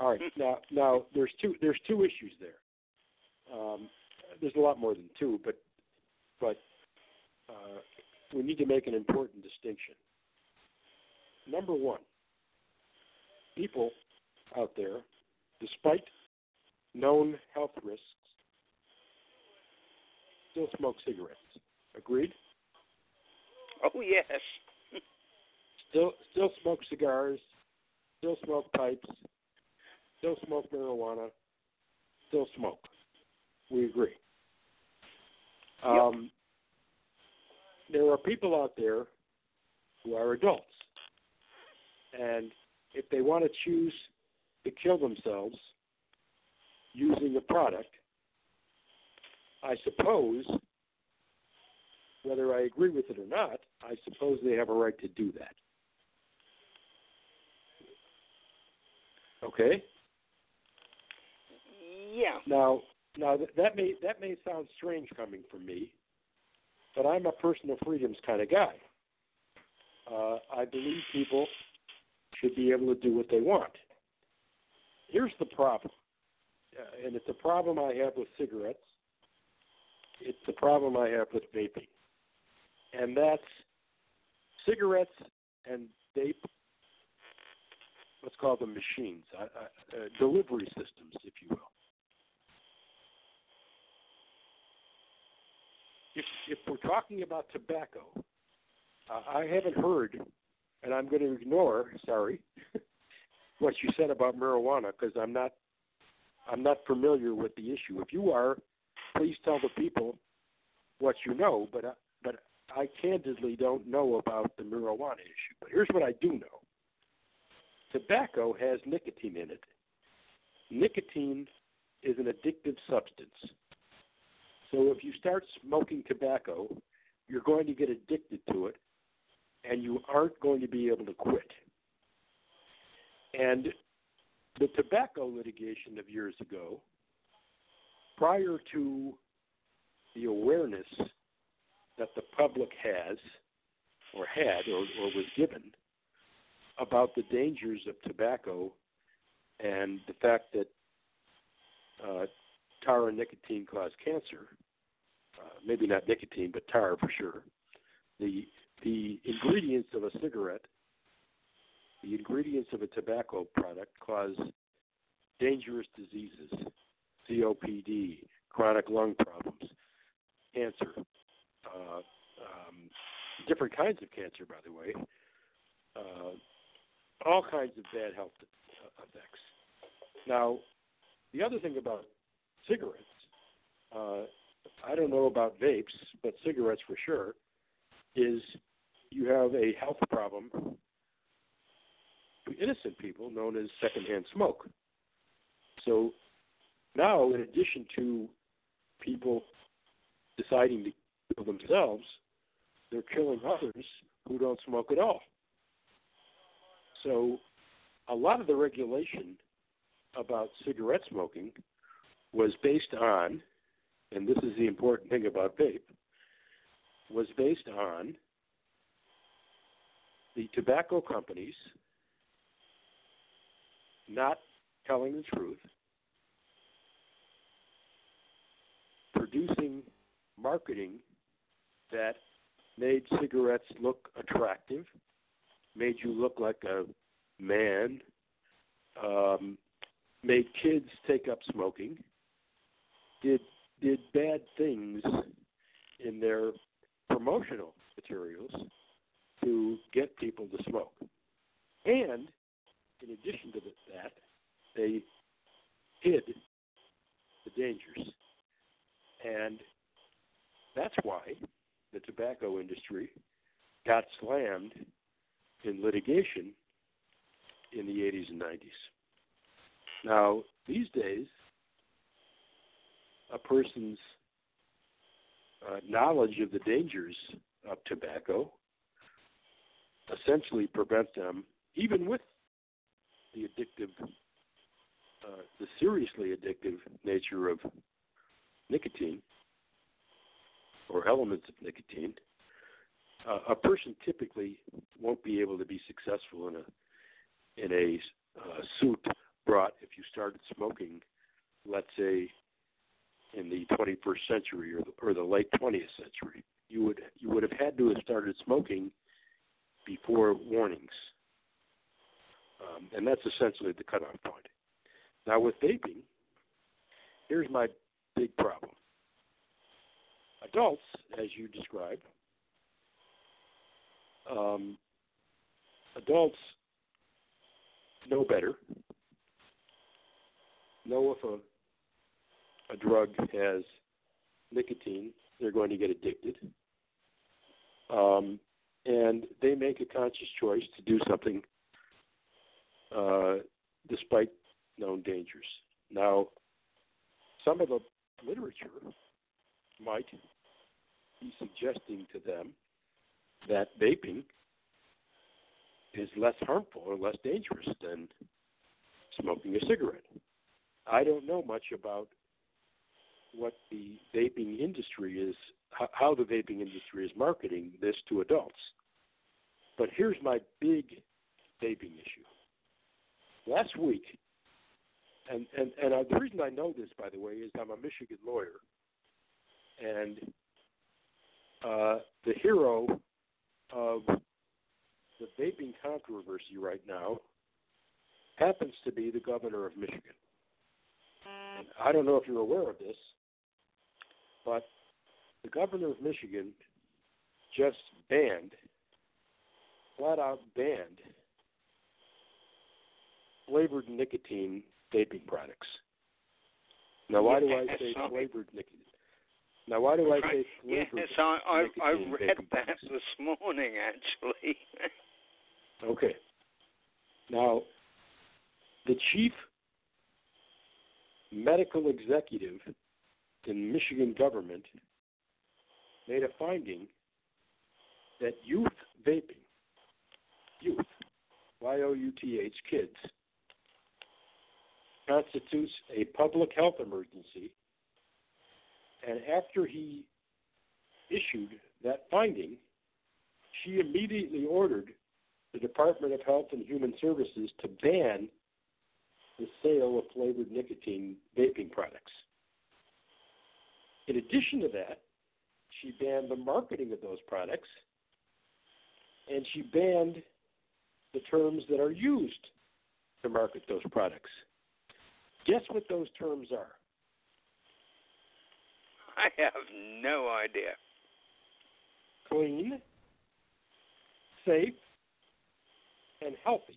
all right. Now, now there's two there's two issues there. Um, there's a lot more than two, but but uh, we need to make an important distinction. Number one, people out there, despite known health risks, still smoke cigarettes. Agreed? Oh yes. Still still smoke cigars, still smoke pipes, still smoke marijuana, still smoke. We agree. Yep. Um, there are people out there who are adults, and if they want to choose to kill themselves using a product, I suppose, whether I agree with it or not, I suppose they have a right to do that. Okay. Yeah. Now, now that, that may that may sound strange coming from me, but I'm a personal freedoms kind of guy. Uh, I believe people should be able to do what they want. Here's the problem, uh, and it's a problem I have with cigarettes. It's a problem I have with vaping, and that's cigarettes and vape. Let's call them machines, uh, uh, uh, delivery systems, if you will. if if we're talking about tobacco, uh, I haven't heard, and I'm going to ignore. Sorry, what you said about marijuana because I'm not I'm not familiar with the issue. If you are, please tell the people what you know. But I, but I candidly don't know about the marijuana issue. But here's what I do know: tobacco has nicotine in it. Nicotine is an addictive substance. So if you start smoking tobacco, you're going to get addicted to it, and you aren't going to be able to quit. And the tobacco litigation of years ago, prior to the awareness that the public has, or had, or, or was given about the dangers of tobacco and the fact that uh, tar and nicotine cause cancer. Uh, maybe not nicotine, but tar for sure. The the ingredients of a cigarette, the ingredients of a tobacco product cause dangerous diseases, COPD, chronic lung problems, cancer, uh, um, different kinds of cancer, by the way, uh, all kinds of bad health effects. Now, the other thing about cigarettes, uh, I don't know about vapes, but cigarettes for sure, is you have a health problem to innocent people known as secondhand smoke. So now, in addition to people deciding to kill themselves, they're killing others who don't smoke at all. So a lot of the regulation about cigarette smoking was based on, and this is the important thing about vape, was based on the tobacco companies not telling the truth, producing marketing that made cigarettes look attractive, made you look like a man, um, made kids take up smoking, did did bad things in their promotional materials get people to smoke. And in addition to that, they hid the dangers. And that's why the tobacco industry got slammed in litigation in the 80s and 90s. Now, these days, a person's uh, knowledge of the dangers of tobacco essentially prevents them, even with the addictive, uh, the seriously addictive nature of nicotine or elements of nicotine, uh, a person typically won't be able to be successful in a in a uh, suit brought if you started smoking, let's say, in the 21st century or the, or the late 20th century. You would you would have had to have started smoking before warnings, um, and that's essentially the cutoff point. Now with vaping, here's my big problem. Adults, as you described, um, adults know better, know if a, a drug has nicotine, they're going to get addicted. Um, and they make a conscious choice to do something uh, despite known dangers. Now, some of the literature might be suggesting to them that vaping is less harmful or less dangerous than smoking a cigarette. I don't know much about what the vaping industry is, how the vaping industry is marketing this to adults. But here's my big vaping issue. Last week, and and and uh, the reason I know this, by the way, is I'm a Michigan lawyer, and uh, the hero of the vaping controversy right now happens to be the governor of Michigan. And I don't know if you're aware of this, but the governor of Michigan just banned, flat out banned, flavored nicotine vaping products. Now, why do I say flavored nicotine? Now, why do I say flavored? Yes, I I, I read that this morning actually. okay. Now, the chief medical executive in Michigan government made a finding that youth vaping, youth, Y O U T H, kids, constitutes a public health emergency And after he issued that finding, she immediately ordered the Department of Health and Human Services to ban the sale of flavored nicotine vaping products. In addition to that, she banned the marketing of those products and she banned the terms that are used to market those products. Guess what those terms are? I have no idea. Clean, safe, and healthy.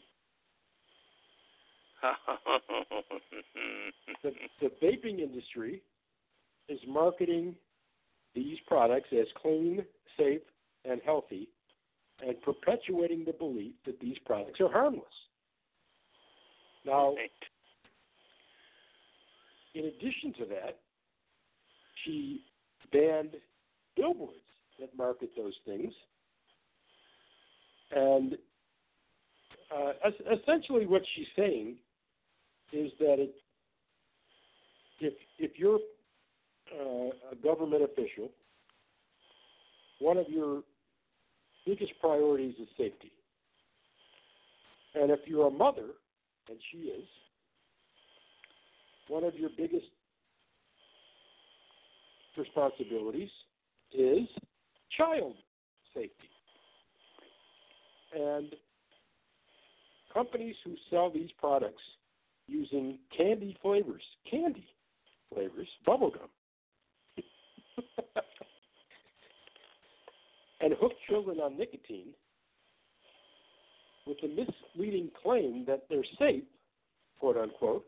the, the vaping industry is marketing these products as clean, safe, and healthy, and perpetuating the belief that these products are harmless. Now, in addition to that, she banned billboards that market those things. And uh, essentially, what she's saying is that it, if if you're uh, a government official, one of your biggest priorities is safety. And if you're a mother, and she is, one of your biggest responsibilities is child safety. And companies who sell these products using candy flavors, candy flavors, bubblegum, and hook children on nicotine with the misleading claim that they're safe, quote unquote,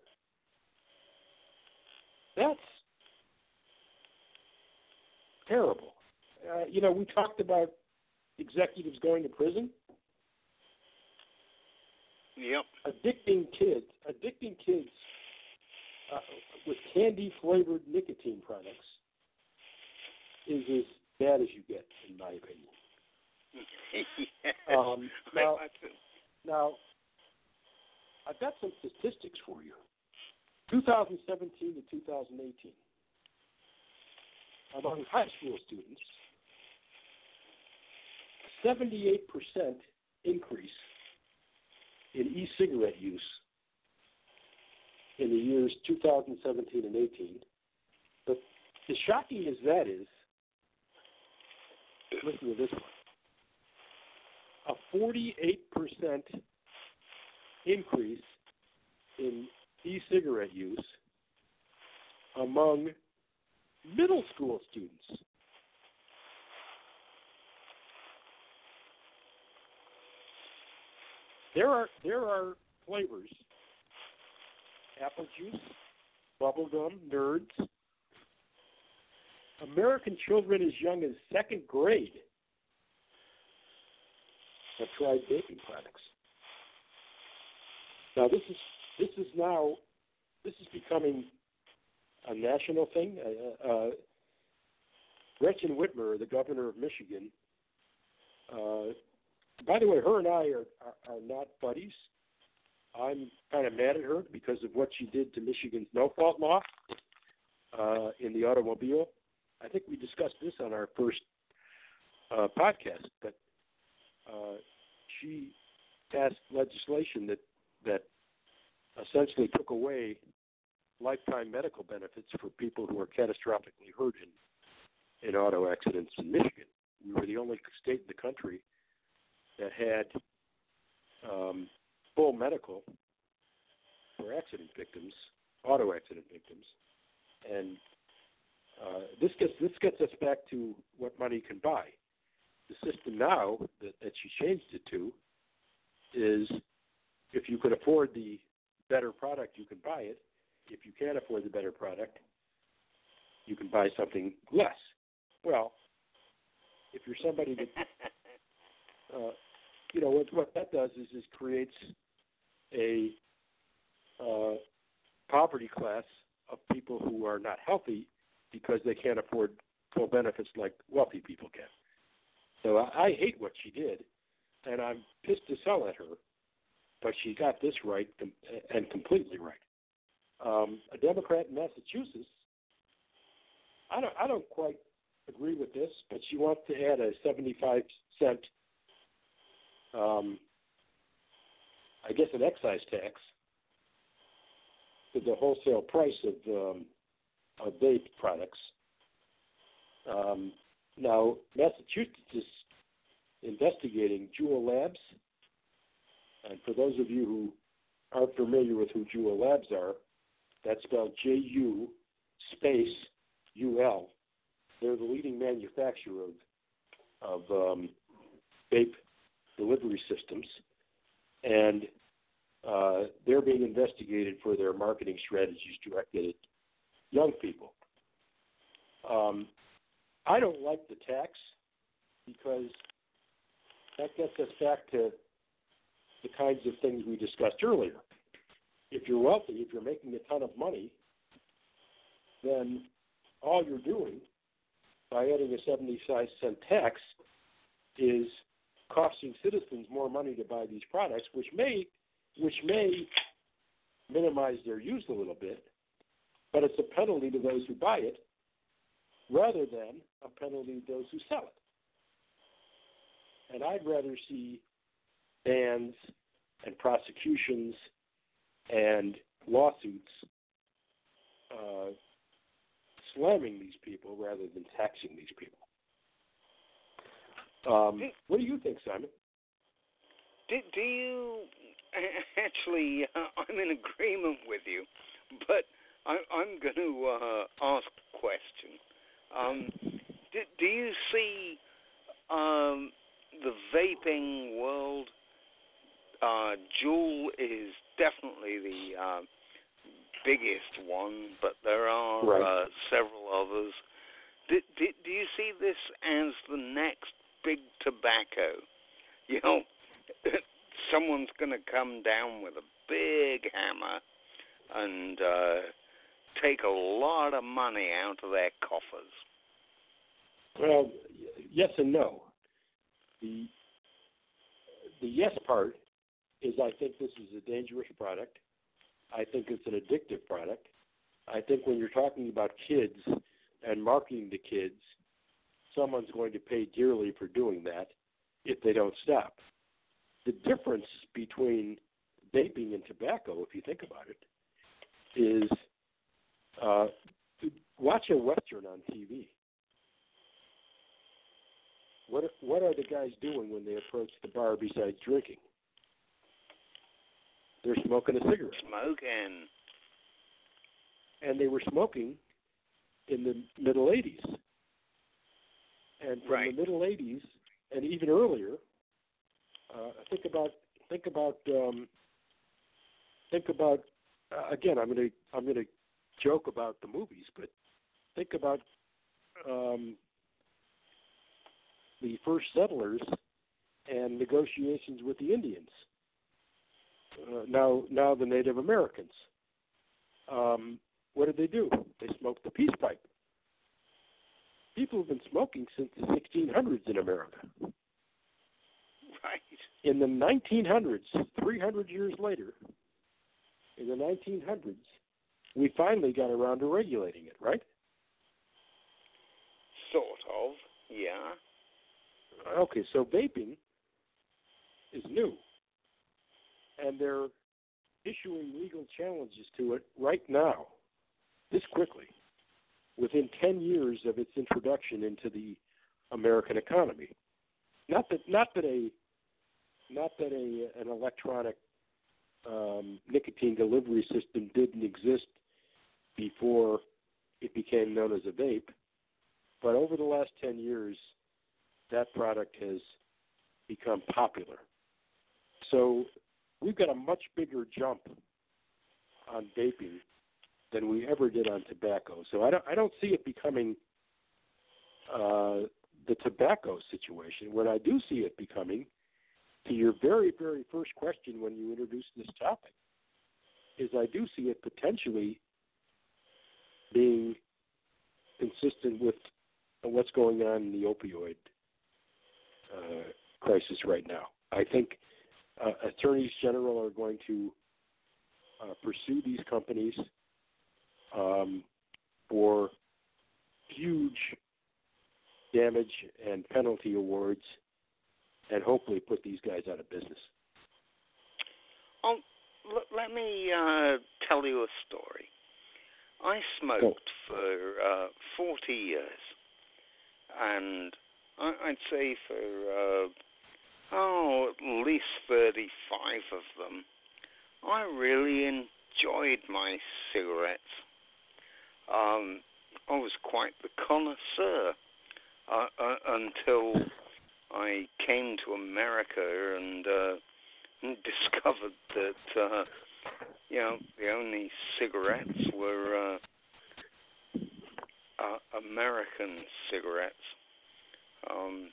that's terrible. Uh, you know, we talked about executives going to prison. Yep. Addicting kids, addicting kids uh, with candy flavored nicotine products is as bad as you get, in my opinion. yes. um, now, now, I've got some statistics for you. 2017 to 2018, among high school students, 78% increase in e-cigarette use in the years 2017 and 18. But as shocking as that is, listen to this one. A 48% increase in e-cigarette use among middle school students. There are there are flavors: apple juice, bubblegum, nerds. American children as young as second grade have tried vaping products. Now this is this is now this is becoming a national thing. Uh, uh, Gretchen Whitmer, the governor of Michigan, uh, by the way, her and I are, are, are not buddies. I'm kind of mad at her because of what she did to Michigan's no fault law uh, in the automobile. I think we discussed this on our first uh, podcast, but uh, she passed legislation that that essentially took away lifetime medical benefits for people who are catastrophically hurt in, in auto accidents in Michigan. We were the only state in the country that had um, full medical for accident victims, auto accident victims, and uh, this gets this gets us back to what money can buy. The system now that, that she changed it to is if you could afford the better product, you can buy it. If you can't afford the better product, you can buy something less. Well, if you're somebody that, uh, you know, what, what that does is is creates a uh, poverty class of people who are not healthy because they can't afford full benefits like wealthy people can. So I, I hate what she did, and I'm pissed to sell at her but she got this right and completely right. Um, a Democrat in Massachusetts I don't I don't quite agree with this, but she wants to add a 75 cent, um, I guess, an excise tax to the wholesale price of um, of vape products. Um, now, Massachusetts is investigating Juul Labs, and for those of you who aren't familiar with who Juul Labs are, that's spelled J U space U L. They're the leading manufacturer of of um, vape delivery systems, and uh, they're being investigated for their marketing strategies directed young people. Um, I don't like the tax because that gets us back to the kinds of things we discussed earlier. If you're wealthy, if you're making a ton of money, then all you're doing by adding a 75 cent tax is costing citizens more money to buy these products, which may which may minimize their use a little bit, but it's a penalty to those who buy it rather than a penalty to those who sell it. And I'd rather see bans and prosecutions and lawsuits uh, slamming these people rather than taxing these people. Um, what do you think, Simon? Do, do you actually? Uh, I'm in agreement with you, but I, I'm going to uh, ask a question. Um, do, do you see um, the vaping world? Uh, Juul is definitely the uh, biggest one, but there are right. uh, several others. Do, do, do you see this as the next big tobacco? You know, someone's going to come down with a big hammer and uh, take a lot of money out of their coffers. Well, yes and no. The the yes part is I think this is a dangerous product. I think it's an addictive product. I think when you're talking about kids and marketing to kids, someone's going to pay dearly for doing that if they don't stop. The difference between vaping and tobacco, if you think about it, is uh, watch a western on TV. What what are the guys doing when they approach the bar besides drinking? They're smoking a cigarette. Smoking. And they were smoking in the middle 80s. And from right. the middle 80s and even earlier, uh, think about think about um, think about uh, again. I'm going to I'm going to joke about the movies, but think about um, the first settlers and negotiations with the Indians. Uh, now, now the Native Americans. Um, what did they do? They smoked the peace pipe. People have been smoking since the 1600s in America. Right. In the 1900s, 300 years later, in the 1900s, we finally got around to regulating it, right? Sort of, yeah. Okay, so vaping is new. And they're issuing legal challenges to it right now, this quickly, within 10 years of its introduction into the American economy. Not that, not that a, not that a an electronic um, nicotine delivery system didn't exist before it became known as a vape, but over the last 10 years, that product has become popular. So we've got a much bigger jump on vaping than we ever did on tobacco. So I don't I don't see it becoming uh, the tobacco situation. What I do see it becoming, to your very very first question when you introduced this topic, is I do see it potentially being consistent with what's going on in the opioid uh, crisis right now. I think uh, attorneys general are going to uh, pursue these companies um, for huge damage and penalty awards, and hopefully put these guys out of business. Oh, l- let me uh, tell you a story. I smoked for uh, 40 years, and I- I'd say for uh, oh at least 35 of them, I really enjoyed my cigarettes. Um, I was quite the connoisseur uh, uh, until I came to America and uh, discovered that uh, you know the only cigarettes were uh, uh, American cigarettes. Um,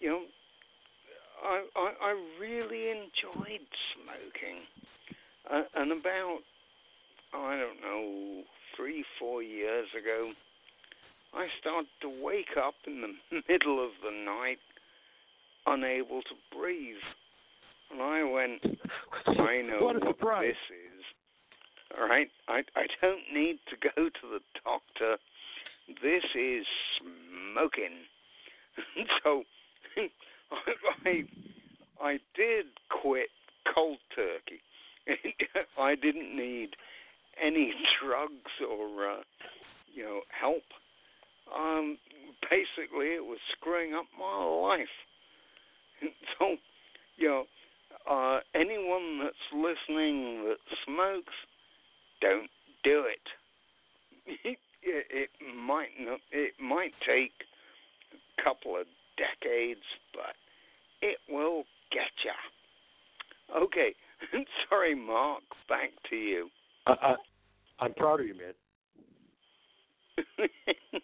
you know, I, I I really enjoyed smoking, uh, and about I don't know three four years ago, I started to wake up in the middle of the night, unable to breathe, I went, I know what, what this is. All right, I I don't need to go to the doctor. This is smoking. so I, I I did quit cold turkey. I didn't need any drugs or uh, you know help. Um, basically, it was screwing up my life. So, you know, uh, anyone that's listening that smokes, don't do it. it, it might not. It might take a couple of decades, but it will get you. Okay, sorry, Mark. Back to you. I, I, I'm proud of you, man.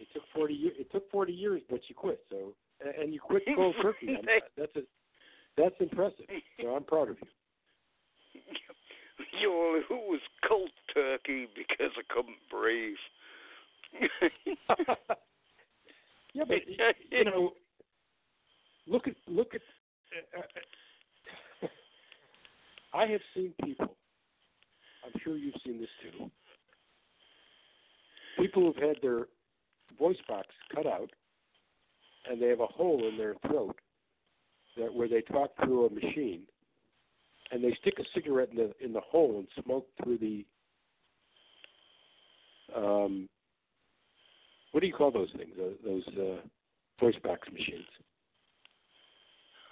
It took forty years. It took forty years, but you quit. So, and you quit cold turkey. That's a, that's impressive. So I'm proud of you. you know, it was cold turkey because I couldn't breathe. yeah, but you know, look at look at. Uh, uh, I have seen people. I'm sure you've seen this too. People who've had their voice box cut out, and they have a hole in their throat that where they talk through a machine, and they stick a cigarette in the in the hole and smoke through the. Um, what do you call those things? Those, those uh, voice box machines.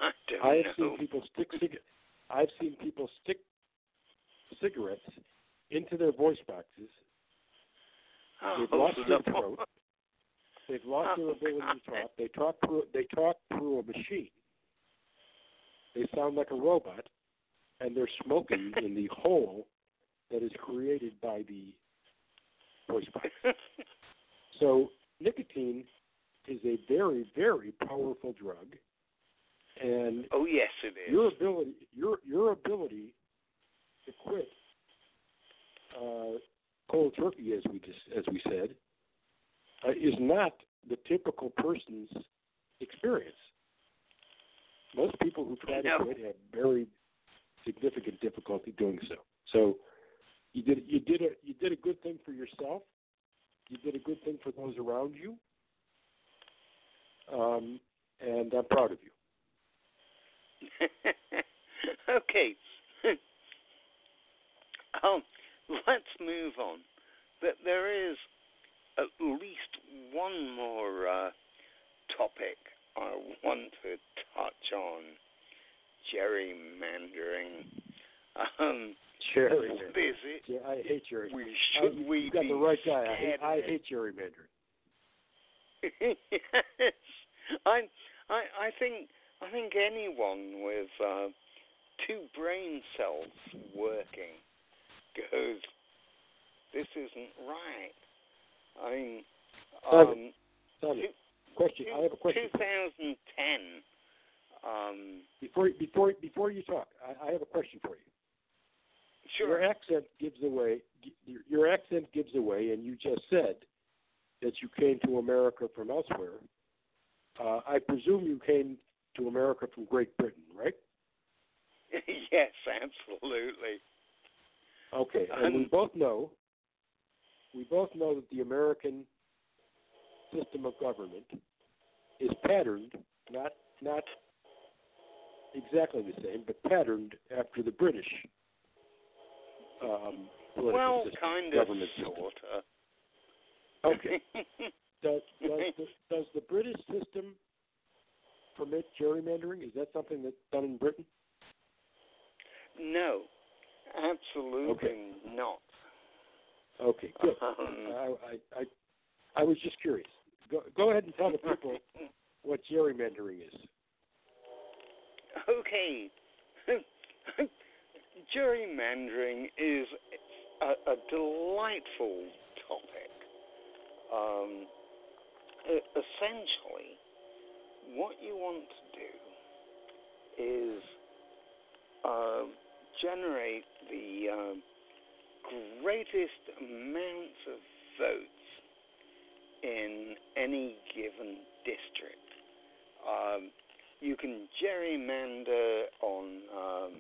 I, I have know. seen people stick cig- I've seen people stick cigarettes into their voice boxes. They've oh, lost their throat. They've lost their Oh, ability to talk. They talk through they talk through a machine. They sound like a robot, and they're smoking in the hole that is created by the voice box. So nicotine is a very, very powerful drug, and oh yes, it is. your ability your your ability to quit uh, cold turkey, as we just as we said, uh, is not the typical person's experience. Most people who try to quit have very significant difficulty doing so. So you did you did a you did a good thing for yourself. You did a good thing for those around you. Um, and I'm proud of you. okay. um, let's move on. But there is at least one more uh, topic I want to touch on: gerrymandering. Um, what is it? Yeah, I hate Jerry. We I, should you we got the right guy. I hate, I hate gerrymandering. yes, I, I, I think, I think anyone with uh, two brain cells working goes, this isn't right. I mean, um, two, question. I have a question. for you. 2010. Um, Before before before you talk, I, I have a question for you. Sure. Your accent gives away. Your, your accent gives away, and you just said that you came to America from elsewhere. Uh, I presume you came to America from Great Britain, right? yes, absolutely. Okay, and we Um, both know we both know that the American system of government is patterned, not not exactly the same, but patterned after the British um, political well, system, kind of, government system. sorta. Okay. does, does, the, does the British system permit gerrymandering? Is that something that's done in Britain? no, absolutely Okay. not. Okay, good. Um, I, I, I, I was just curious. Go, go ahead and tell the people what gerrymandering is. Okay. Gerrymandering is a, a delightful topic. Um, essentially, what you want to do is uh, generate the uh, greatest amounts of votes in any given district. Um, you can gerrymander on um,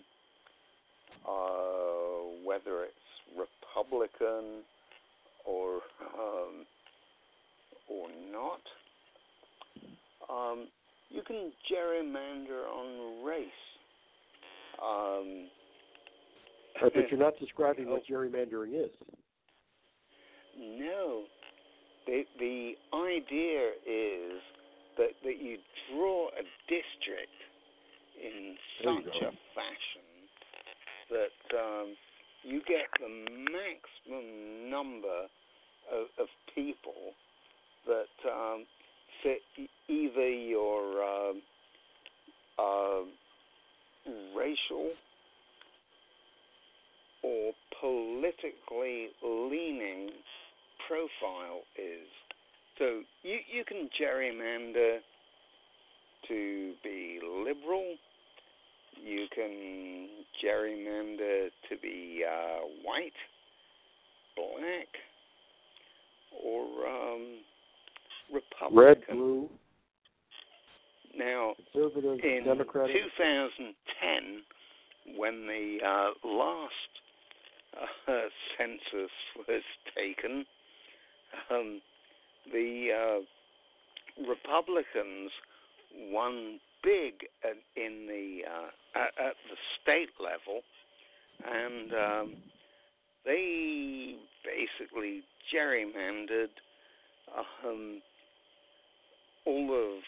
uh, whether it's Republican or um, or not. Um, you can gerrymander on race. Uh, but you're not describing what gerrymandering is. No. The the idea is that that you draw a district in such a fashion that um, you get the maximum number of, of people that um, fit either your um, uh, racial politically leaning profile is. So you you can gerrymander to be liberal. You can gerrymander to be uh, white, black, or um, Republican. Red, blue, Now, in 2010, when the uh, last uh, census was taken, um, the uh, Republicans won big at, in the uh, at, at the state level, and um, they basically gerrymandered um, all of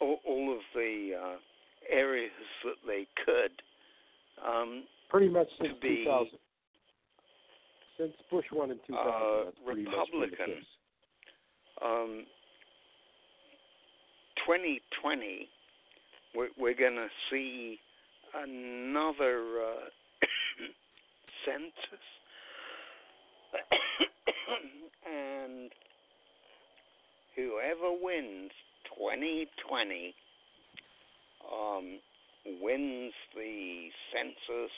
all, all of the uh, areas that they could. Um, Pretty much since to be, 2000. Since Bush won in 2000, uh, that's pretty much been the Republican. case. um, 2020, we're, we're going to see another uh, census, and whoever wins 2020 um, wins the census,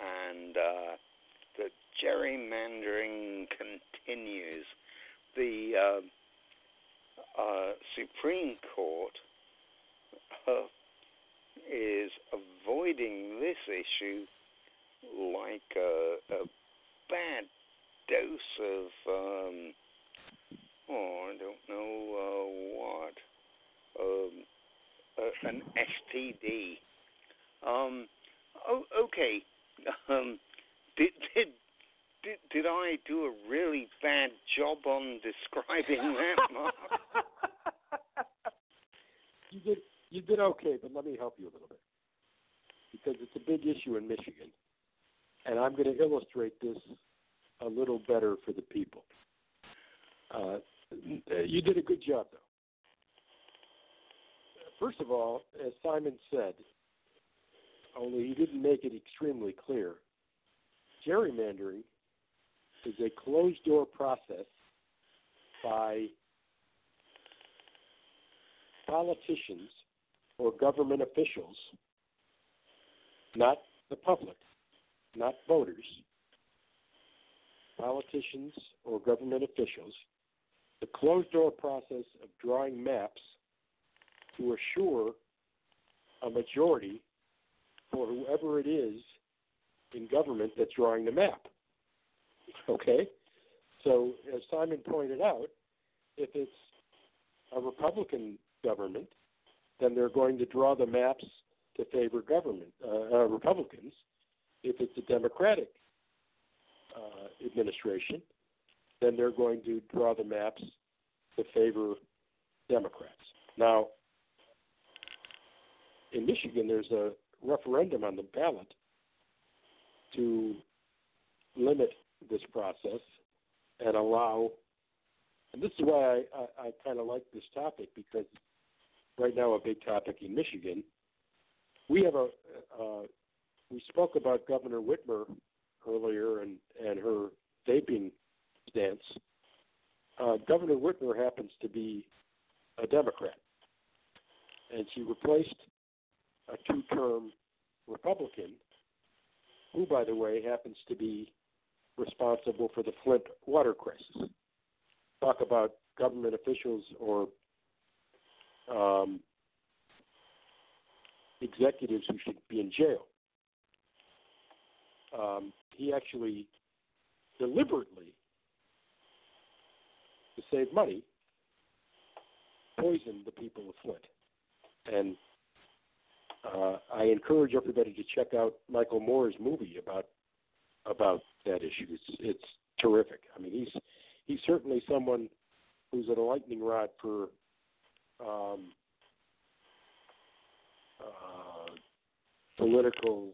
and uh, gerrymandering continues. The uh, uh, Supreme Court uh, is avoiding this issue like a, a bad dose of, um, oh, I don't know uh, what, um, an STD. Um, oh, okay. Um, did, did did did I do a really bad job on describing that, Mark? you did you did okay, but let me help you a little bit because it's a big issue in Michigan, and I'm going to illustrate this a little better for the people. Uh, you did a good job, though. First of all, as Simon said, only he didn't make it extremely clear, gerrymandering is a closed door process by politicians or government officials, not the public, not voters, politicians or government officials, the closed door process of drawing maps to assure a majority for whoever it is in government that's drawing the map. Okay? So, as Simon pointed out, if it's a Republican government, then they're going to draw the maps to favor government uh, uh, Republicans. If it's a Democratic uh, administration, then they're going to draw the maps to favor Democrats. Now, in Michigan, there's a referendum on the ballot to limit this process and allow. And this is why I, I, I kind of like this topic because right now a big topic in Michigan. We have a uh, we spoke about Governor Whitmer earlier and and her vaping stance. Uh, Governor Whitmer happens to be a Democrat, and she replaced a two-term Republican, who, by the way, happens to be responsible for the Flint water crisis. Talk about government officials or um, executives who should be in jail. Um, he actually deliberately, to save money, poisoned the people of Flint. And uh, I encourage everybody to check out Michael Moore's movie about about that issue. It's it's terrific. I mean, he's he's certainly someone who's a lightning rod for um, uh, political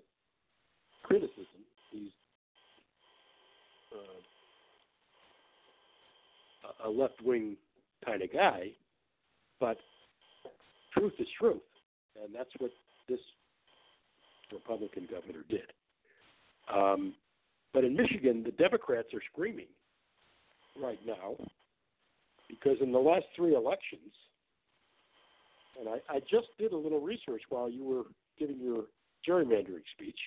criticism. He's uh, a left wing kind of guy, but truth is truth, and that's what this Republican governor did. Um, but in Michigan, the Democrats are screaming right now because in the last three elections, and I, I just did a little research while you were giving your gerrymandering speech.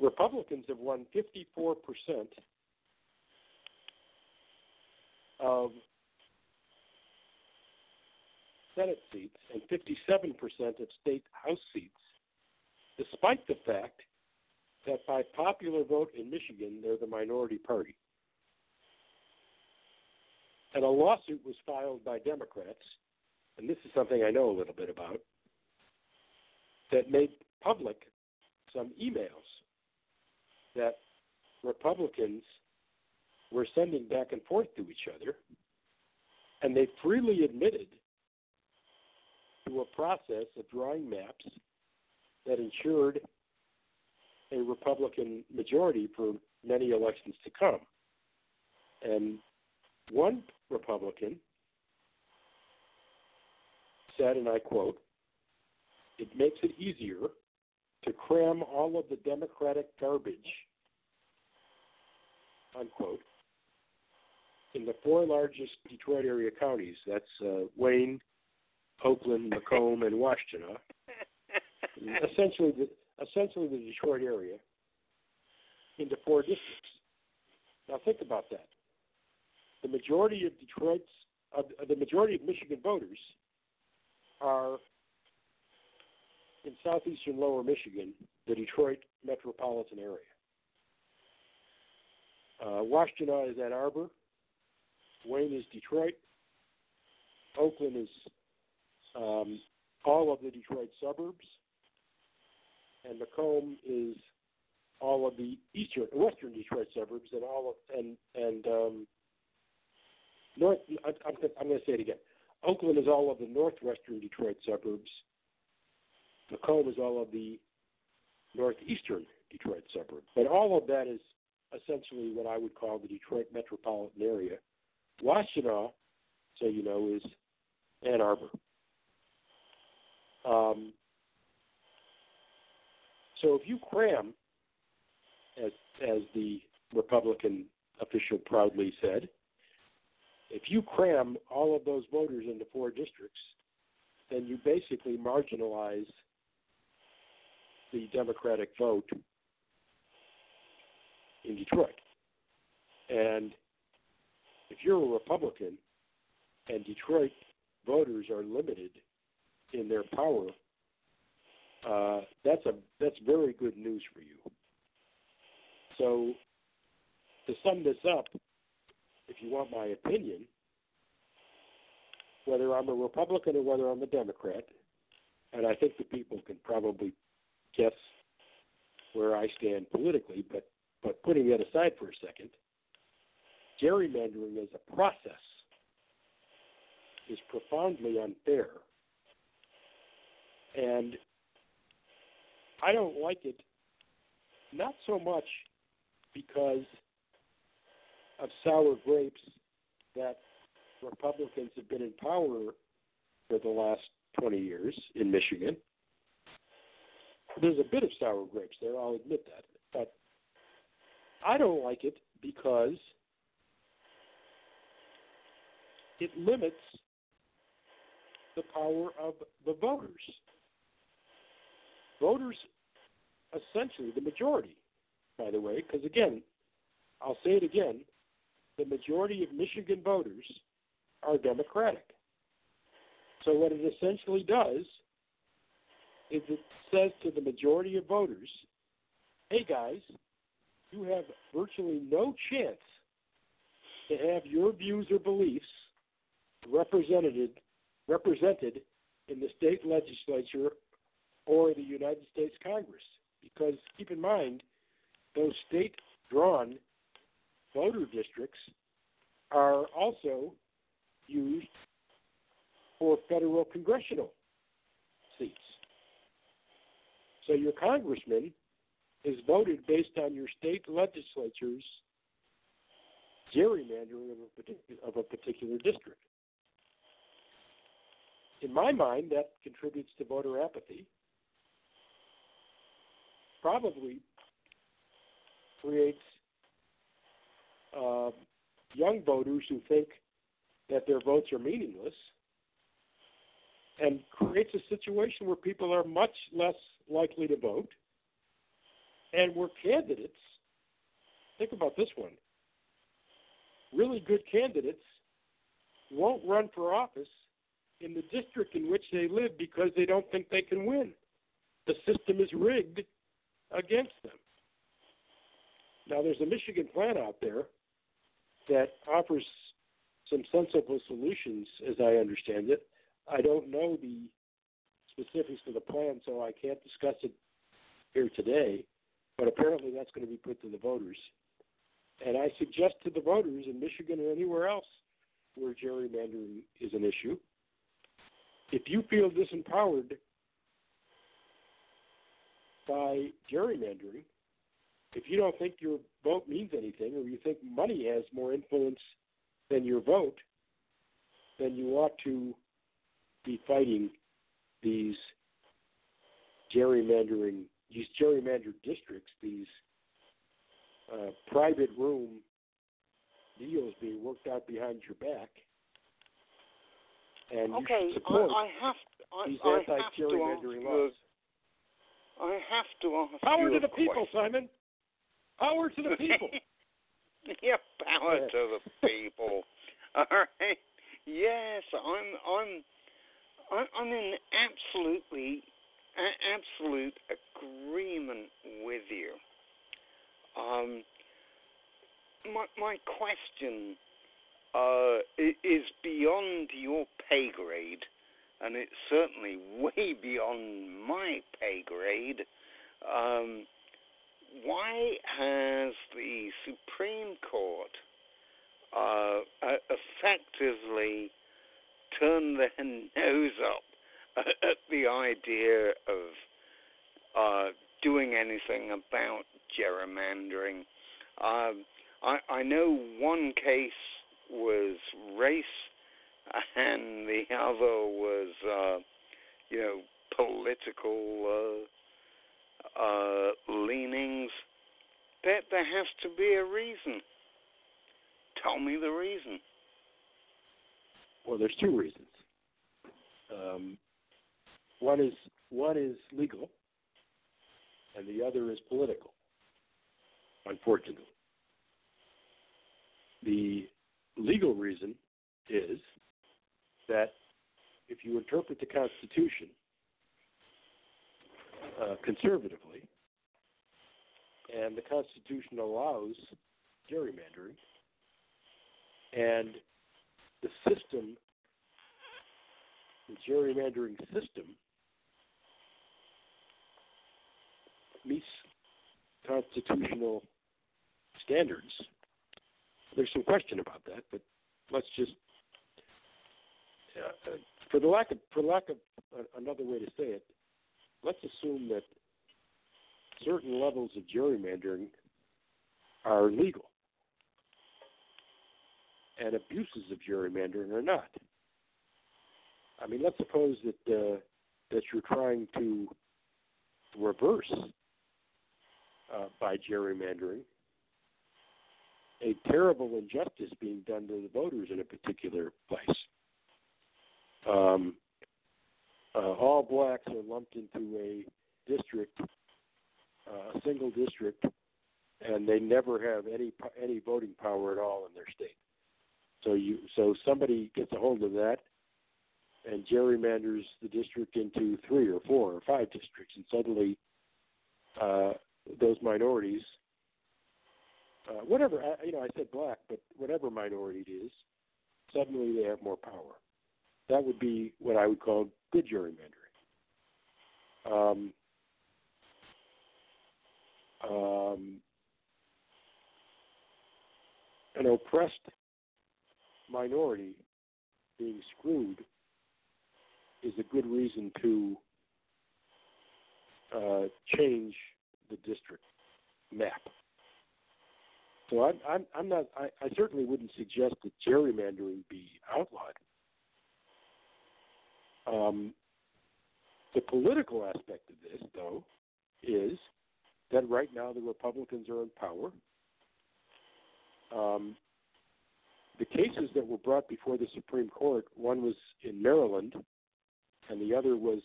Republicans have won 54% of Senate seats and 57% of state House seats, despite the fact that by popular vote in Michigan, they're the minority party. And a lawsuit was filed by Democrats, and this is something I know a little bit about, that made public some emails that Republicans were sending back and forth to each other, and they freely admitted to a process of drawing maps that ensured a Republican majority for many elections to come. And one Republican said, and I quote, it makes it easier to cram all of the Democratic garbage, unquote, in the four largest Detroit area counties. That's uh, Wayne, Oakland, Macomb, and Washtenaw. essentially, the, essentially the Detroit area into four districts. Now think about that. The majority of Detroit's, uh, the majority of Michigan voters are in southeastern lower Michigan, the Detroit metropolitan area. Uh, Washtenaw is Ann Arbor. Wayne is Detroit. Oakland is um, all of the Detroit suburbs and Macomb is all of the eastern, western Detroit suburbs, and all of and and um, north. I, I'm, I'm going to say it again. Oakland is all of the northwestern Detroit suburbs. Macomb is all of the northeastern Detroit suburbs. But all of that is essentially what I would call the Detroit metropolitan area. Washtenaw, so you know, is Ann Arbor. Um, so if you cram, as as the Republican official proudly said, if you cram all of those voters into four districts, then you basically marginalize the Democratic vote in Detroit. And if you're a Republican and Detroit voters are limited in their power uh, that's a that's very good news for you. So to sum this up, if you want my opinion, whether I'm a Republican or whether I'm a Democrat, and I think the people can probably guess where I stand politically, but but putting that aside for a second, gerrymandering as a process is profoundly unfair. And I don't like it not so much because of sour grapes that Republicans have been in power for the last 20 years in Michigan. There's a bit of sour grapes there, I'll admit that. But I don't like it because it limits the power of the voters. Voters, essentially, the majority, by the way, because again, I'll say it again the majority of Michigan voters are Democratic. So, what it essentially does is it says to the majority of voters, hey guys, you have virtually no chance to have your views or beliefs represented represented in the state legislature or the United States Congress. Because keep in mind, those state drawn voter districts are also used for federal congressional seats. So your congressman is voted based on your state legislature's gerrymandering of a particular, of a particular district. In my mind, that contributes to voter apathy. Probably creates uh, young voters who think that their votes are meaningless and creates a situation where people are much less likely to vote and where candidates think about this one really good candidates won't run for office in the district in which they live because they don't think they can win. The system is rigged against them. Now, there's a Michigan plan out there that offers some sensible solutions, as I understand it. I don't know the specifics of the plan, so I can't discuss it here today, but apparently that's going to be put to the voters. And I suggest to the voters in Michigan or anywhere else where gerrymandering is an issue, if you feel disempowered by gerrymandering, if you don't think your vote means anything, or you think money has more influence than your vote, then you ought to be fighting these gerrymandering, these gerrymandered districts, these uh, private room deals being worked out behind your back. And okay, you support I, I have, I, these I anti-gerrymandering laws. I have to ask Power you to a the people. Simon. Power to the people. yeah, power Yeah. to the people. All right. Yes, I'm. I'm. I'm I'm in absolutely, a- absolute agreement with you. Um, my my question uh, is beyond your pay grade, and it's certainly way beyond my pay grade. Um, why has the Supreme Court uh, uh, effectively turned their nose up at, the idea of uh, doing anything about gerrymandering? Um, I, I know one case was race, and the other was, uh, you know, political uh, uh, leanings. that there has to be a reason. Tell me the reason. Well, there's two reasons. Um, one is one is legal, and the other is political. Unfortunately, the legal reason is that if you interpret the Constitution uh, conservatively, and the Constitution allows gerrymandering, and the system, the gerrymandering system, meets constitutional standards. There's some question about that, but let's just, uh, for the lack of for lack of uh, another way to say it, let's assume that certain levels of gerrymandering are legal and abuses of gerrymandering are not. I mean, let's suppose that uh, that you're trying to reverse uh, by gerrymandering a terrible injustice being done to the voters in a particular place. Um, uh, all blacks are lumped into a district, uh, a single district, and they never have any any voting power at all in their state. So you so somebody gets a hold of that and gerrymanders the district into three or four or five districts, and suddenly uh, those minorities, uh, whatever you know, I said black, but whatever minority it is, suddenly they have more power. That would be what I would call good gerrymandering. Um, um, an oppressed minority being screwed is a good reason to uh, change the district map. So I'm, I'm, I'm not. I, I certainly wouldn't suggest that gerrymandering be outlawed. Um, the political aspect of this, though, is that right now the Republicans are in power. Um, the cases that were brought before the Supreme Court, one was in Maryland, and the other was,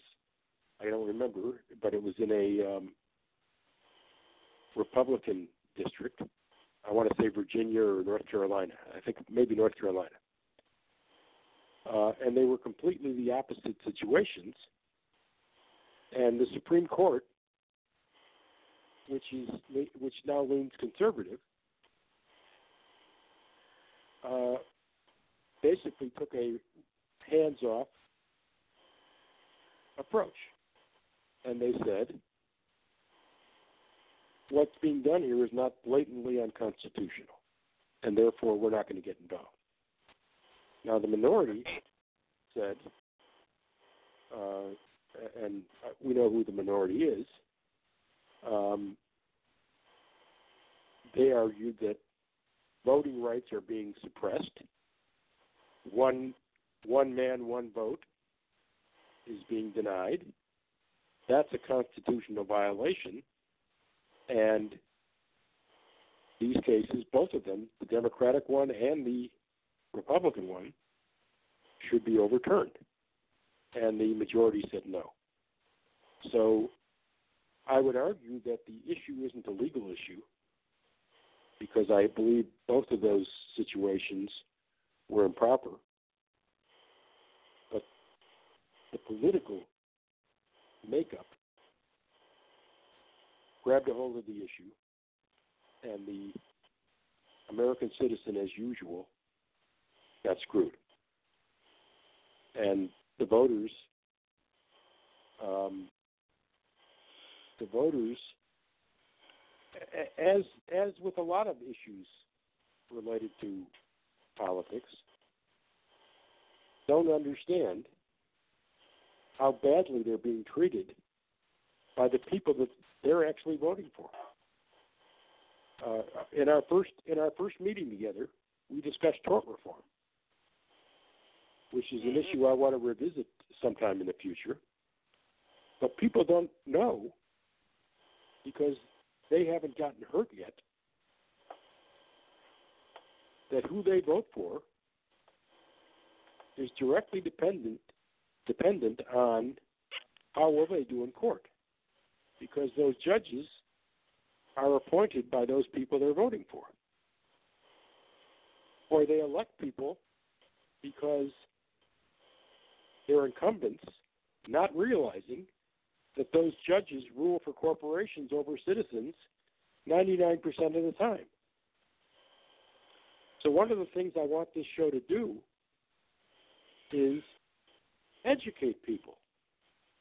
I don't remember, but it was in a um, Republican district. I want to say Virginia or North Carolina. I think maybe North Carolina. Uh, and they were completely the opposite situations. And the Supreme Court, which is which now leans conservative, uh, basically took a hands-off approach, and they said what's being done here is not blatantly unconstitutional, and therefore we're not going to get involved. Now the minority said, uh, and we know who the minority is. Um, they argued that voting rights are being suppressed. One one man, one vote is being denied. That's a constitutional violation. And these cases, both of them, the Democratic one and the Republican one, should be overturned. And the majority said no. So I would argue that the issue isn't a legal issue because I believe both of those situations were improper. But the political makeup grabbed a hold of the issue, and the American citizen, as usual, got screwed. And the voters, um, the voters as as with a lot of issues related to politics, don't understand how badly they're being treated by the people that they're actually voting for. Uh, in our first in our first meeting together, we discussed tort reform, which is an mm-hmm. issue I want to revisit sometime in the future. But people don't know because they haven't gotten hurt yet, that who they vote for is directly dependent dependent on how well they do in court, because those judges are appointed by those people they're voting for, or they elect people because they're incumbents, not realizing that those judges rule for corporations over citizens 99% of the time. So one of the things I want this show to do is educate people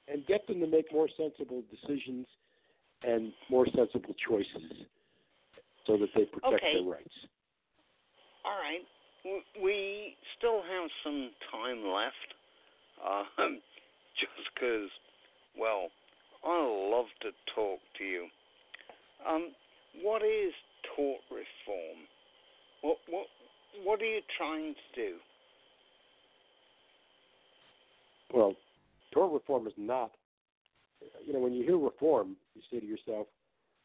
and get them to make more sensible decisions and more sensible choices so that they protect okay. their rights. All right. We still have some time left, um, just because, well, I love to talk to you. Um, what is tort reform? What what what are you trying to do? Well, tort reform is not. You know, when you hear reform, you say to yourself,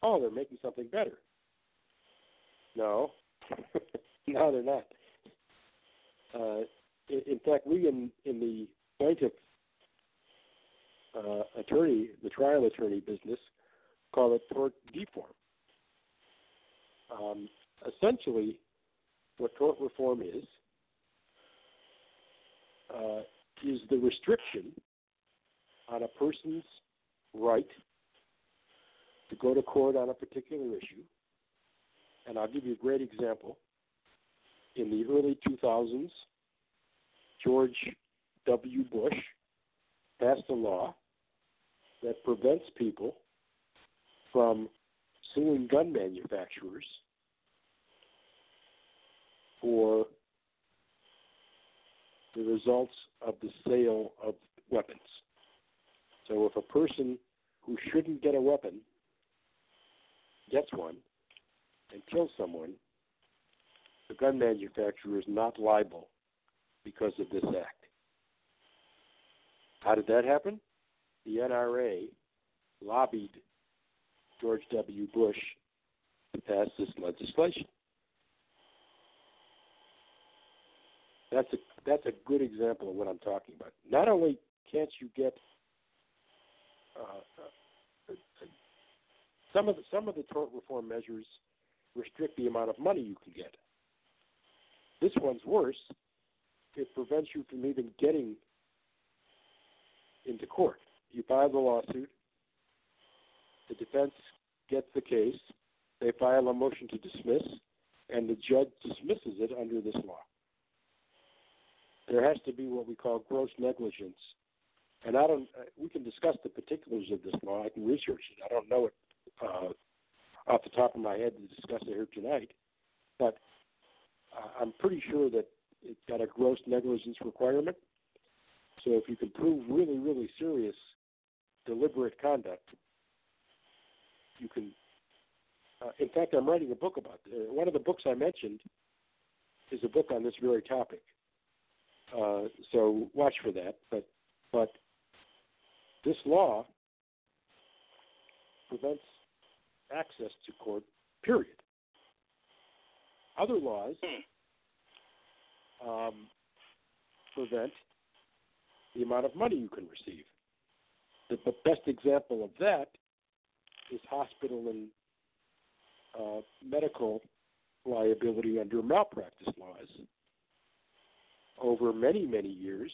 "Oh, they're making something better." No, no, they're not. Uh, in, in fact, we in in the plaintiff uh, attorney, the trial attorney business, call it tort deform. Um, essentially, what tort reform is uh, is the restriction on a person's right to go to court on a particular issue. And I'll give you a great example. In the early 2000s, George W. Bush passed a law that prevents people from suing gun manufacturers for the results of the sale of weapons. So if a person who shouldn't get a weapon gets one and kills someone, the gun manufacturer is not liable because of this act. How did that happen? The NRA lobbied George W. Bush to pass this legislation. That's a that's a good example of what I'm talking about. Not only can't you get uh, some of the some of the tort reform measures restrict the amount of money you can get. This one's worse. It prevents you from even getting into court. You file the lawsuit. The defense gets the case. They file a motion to dismiss, and the judge dismisses it under this law there has to be what we call gross negligence. And I don't. Uh, we can discuss the particulars of this law. I can research it. I don't know it uh, off the top of my head to discuss it here tonight, but uh, I'm pretty sure that it's got a gross negligence requirement. So if you can prove really, really serious, deliberate conduct, you can. Uh, in fact, I'm writing a book about it. Uh, one of the books I mentioned is a book on this very topic. Uh, so watch for that. But but this law prevents access to court. Period. Other laws um, prevent the amount of money you can receive. The, best example of that is hospital and uh, medical liability under malpractice laws over many, many years,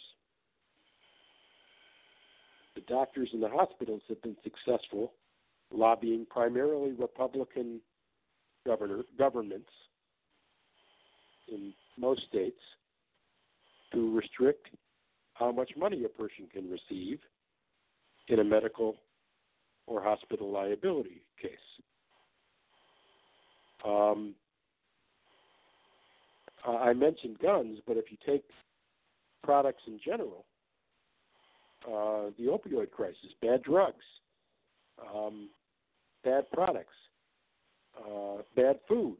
the doctors in the hospitals have been successful lobbying primarily Republican governor governments in most states to restrict how much money a person can receive in a medical or hospital liability case. Um, I mentioned guns, but if you take products in general, uh, the opioid crisis, bad drugs, um, bad products, uh, bad food,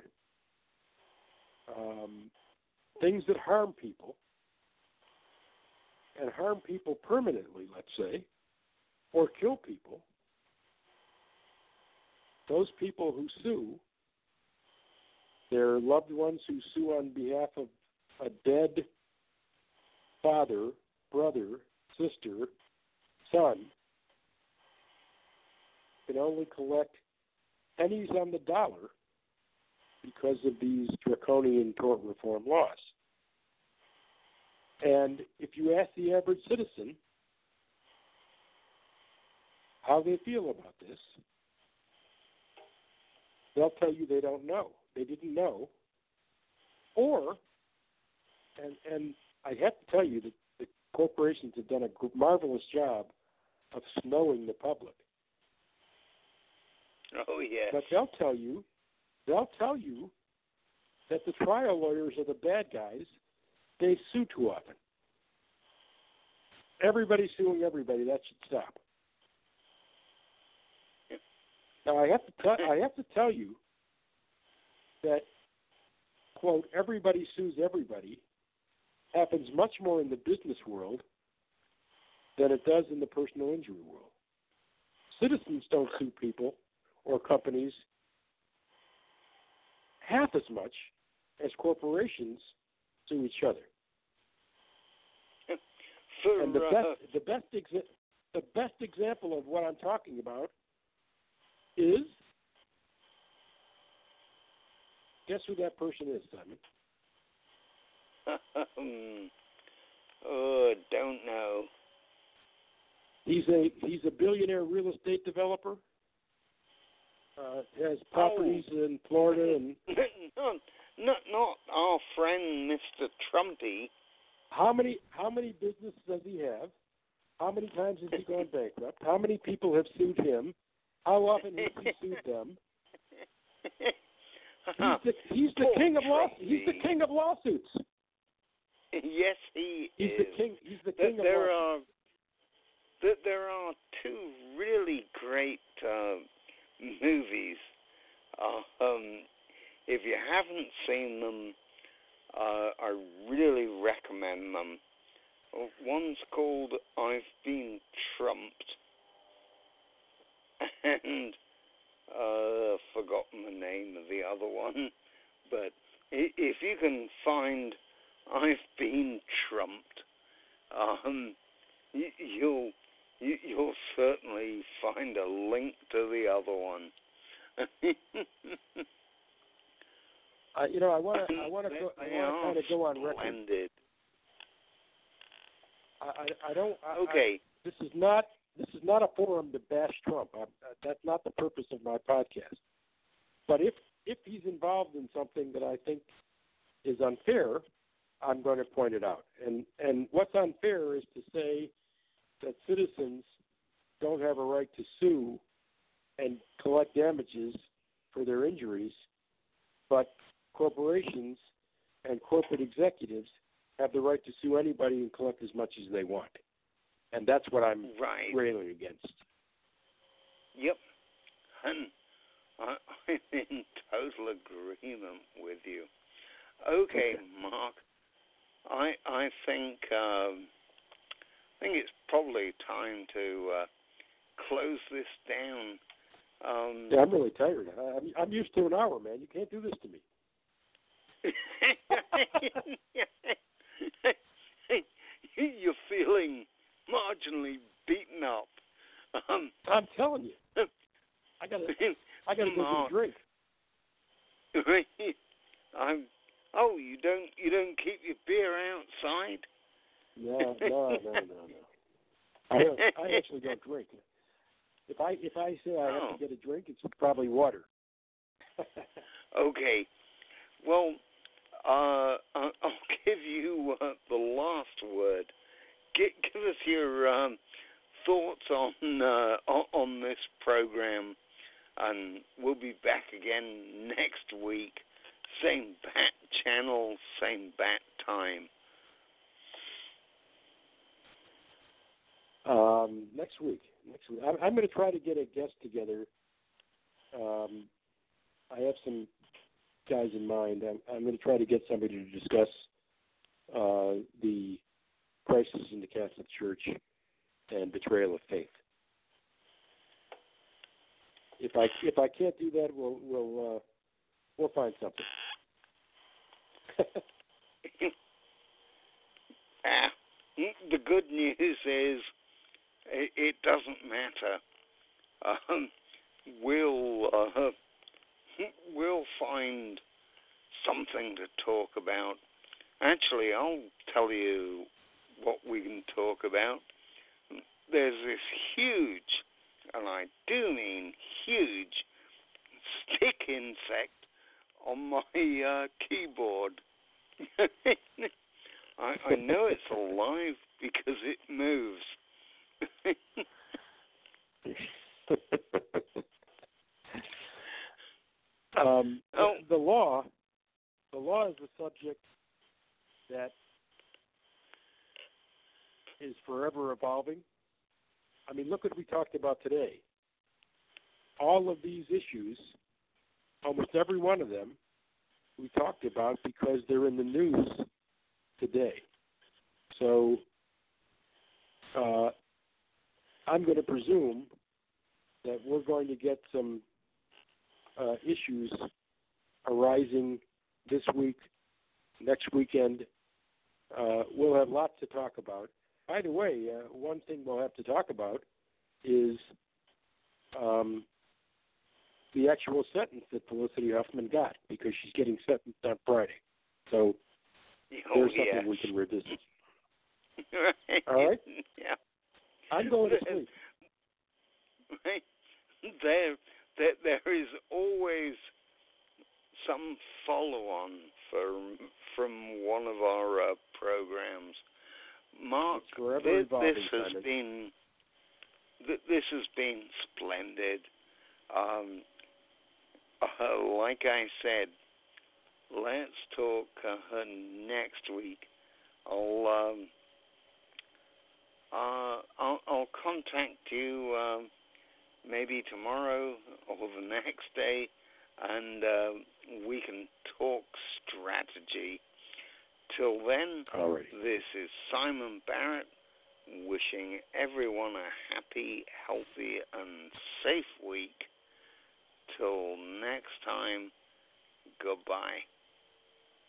um, things that harm people and harm people permanently, let's say, or kill people, those people who sue their loved ones who sue on behalf of a dead father, brother, sister, son can only collect pennies on the dollar because of these draconian tort reform laws. And if you ask the average citizen how they feel about this, they'll tell you they don't know they didn't know or and and I have to tell you that the corporations have done a marvelous job of snowing the public. Oh yes. But they'll tell you, they'll tell you that the trial lawyers are the bad guys. They sue too often. Everybody's suing everybody. That should stop. Now I have to tell I have to tell you that quote everybody sues everybody happens much more in the business world than it does in the personal injury world. Citizens don't sue people or companies half as much as corporations sue each other. For, and the uh, best the best exa- the best example of what I'm talking about is guess who that person is, Simon? um, oh, don't know. He's a he's a billionaire real estate developer. Uh, has properties Oh. in Florida and not, not, not our friend Mr. Trumpy. How many how many businesses does he have? How many times has he gone bankrupt? How many people have sued him? How often has he sued them? He's the he's the king of law he's the king of lawsuits. yes, he He's is. the king he's the Th- king of there lawsuits. are th- there are two really great uh, movies. Uh, um, if you haven't seen them, uh, I really recommend them. Uh, One's called "I've Been Trumped," and uh, forgotten the name of the other one. But if you can find "I've Been Trumped," um, you'll you, you'll certainly find a link to the other one. I, you know, I want to I want to go, I want to kind of go on record. I, I I don't I, I, Okay. this is not this is not a forum to bash Trump. I, uh, that's not the purpose of my podcast. But if if he's involved in something that I think is unfair, I'm going to point it out. And and what's unfair is to say that citizens don't have a right to sue and collect damages for their injuries, but corporations and corporate executives have the right to sue anybody and collect as much as they want. And that's what I'm Right. railing against. Yep. And I, I'm in total agreement with you. Okay, Mark. I I think um, I think it's probably time to uh, close this down. Um, Yeah, I'm really tired. I, I'm, I'm used to an hour, man. You can't do this to me. You're feeling marginally beaten up. Um, I'm telling you. I gotta, I gotta go get a drink. I'm. Oh, you don't you don't keep your beer outside? No, no, no, no, no. I, don't- I actually don't drink. If I if I say I have Oh. to get a drink, it's probably water. Okay. Well, uh, I- I'll give you uh, the last word. Give, give us your um, thoughts on uh, on this program, and we'll be back again next week. Same bat channel, same bat time. Um, next week. Next week. I'm, I'm going to try to get a guest together. Um, I have some guys in mind. I'm, I'm going to try to get somebody to discuss uh, the crisis in the Catholic Church and betrayal of faith. If I if I can't do that, we'll we'll uh, we'll find something. Ah, the good news is it, it doesn't matter. Um, we'll uh, we'll find something to talk about. Actually, I'll tell you what we can talk about. There's this huge, and I do mean huge, stick insect on my uh, keyboard. I, I know it's alive because it moves. um, oh. the law, the law is a subject that is forever evolving. I mean, look what we talked about today. All of these issues, almost every one of them, we talked about because they're in the news today. So uh, I'm going to presume that we're going to get some uh, issues arising this week, next weekend. Uh, we'll have lots to talk about. By the way, uh, one thing we'll have to talk about is um, the actual sentence that Felicity Huffman got because she's getting sentenced on Friday. So oh, there's something we can revisit. right. All right. Yeah. I'm going to sleep. Right. There, there, there is always some follow-on from from one of our uh, programs. Mark, It's forever thi- evolving, this has been th- this has been splendid. Um, uh, like I said, let's talk uh, next week. I'll um, uh, I'll, I'll contact you um, maybe tomorrow or the next day, and uh, we can talk strategy. Till then, All right. this is Simon Barrett wishing everyone a happy, healthy, and safe week. Till next time, goodbye.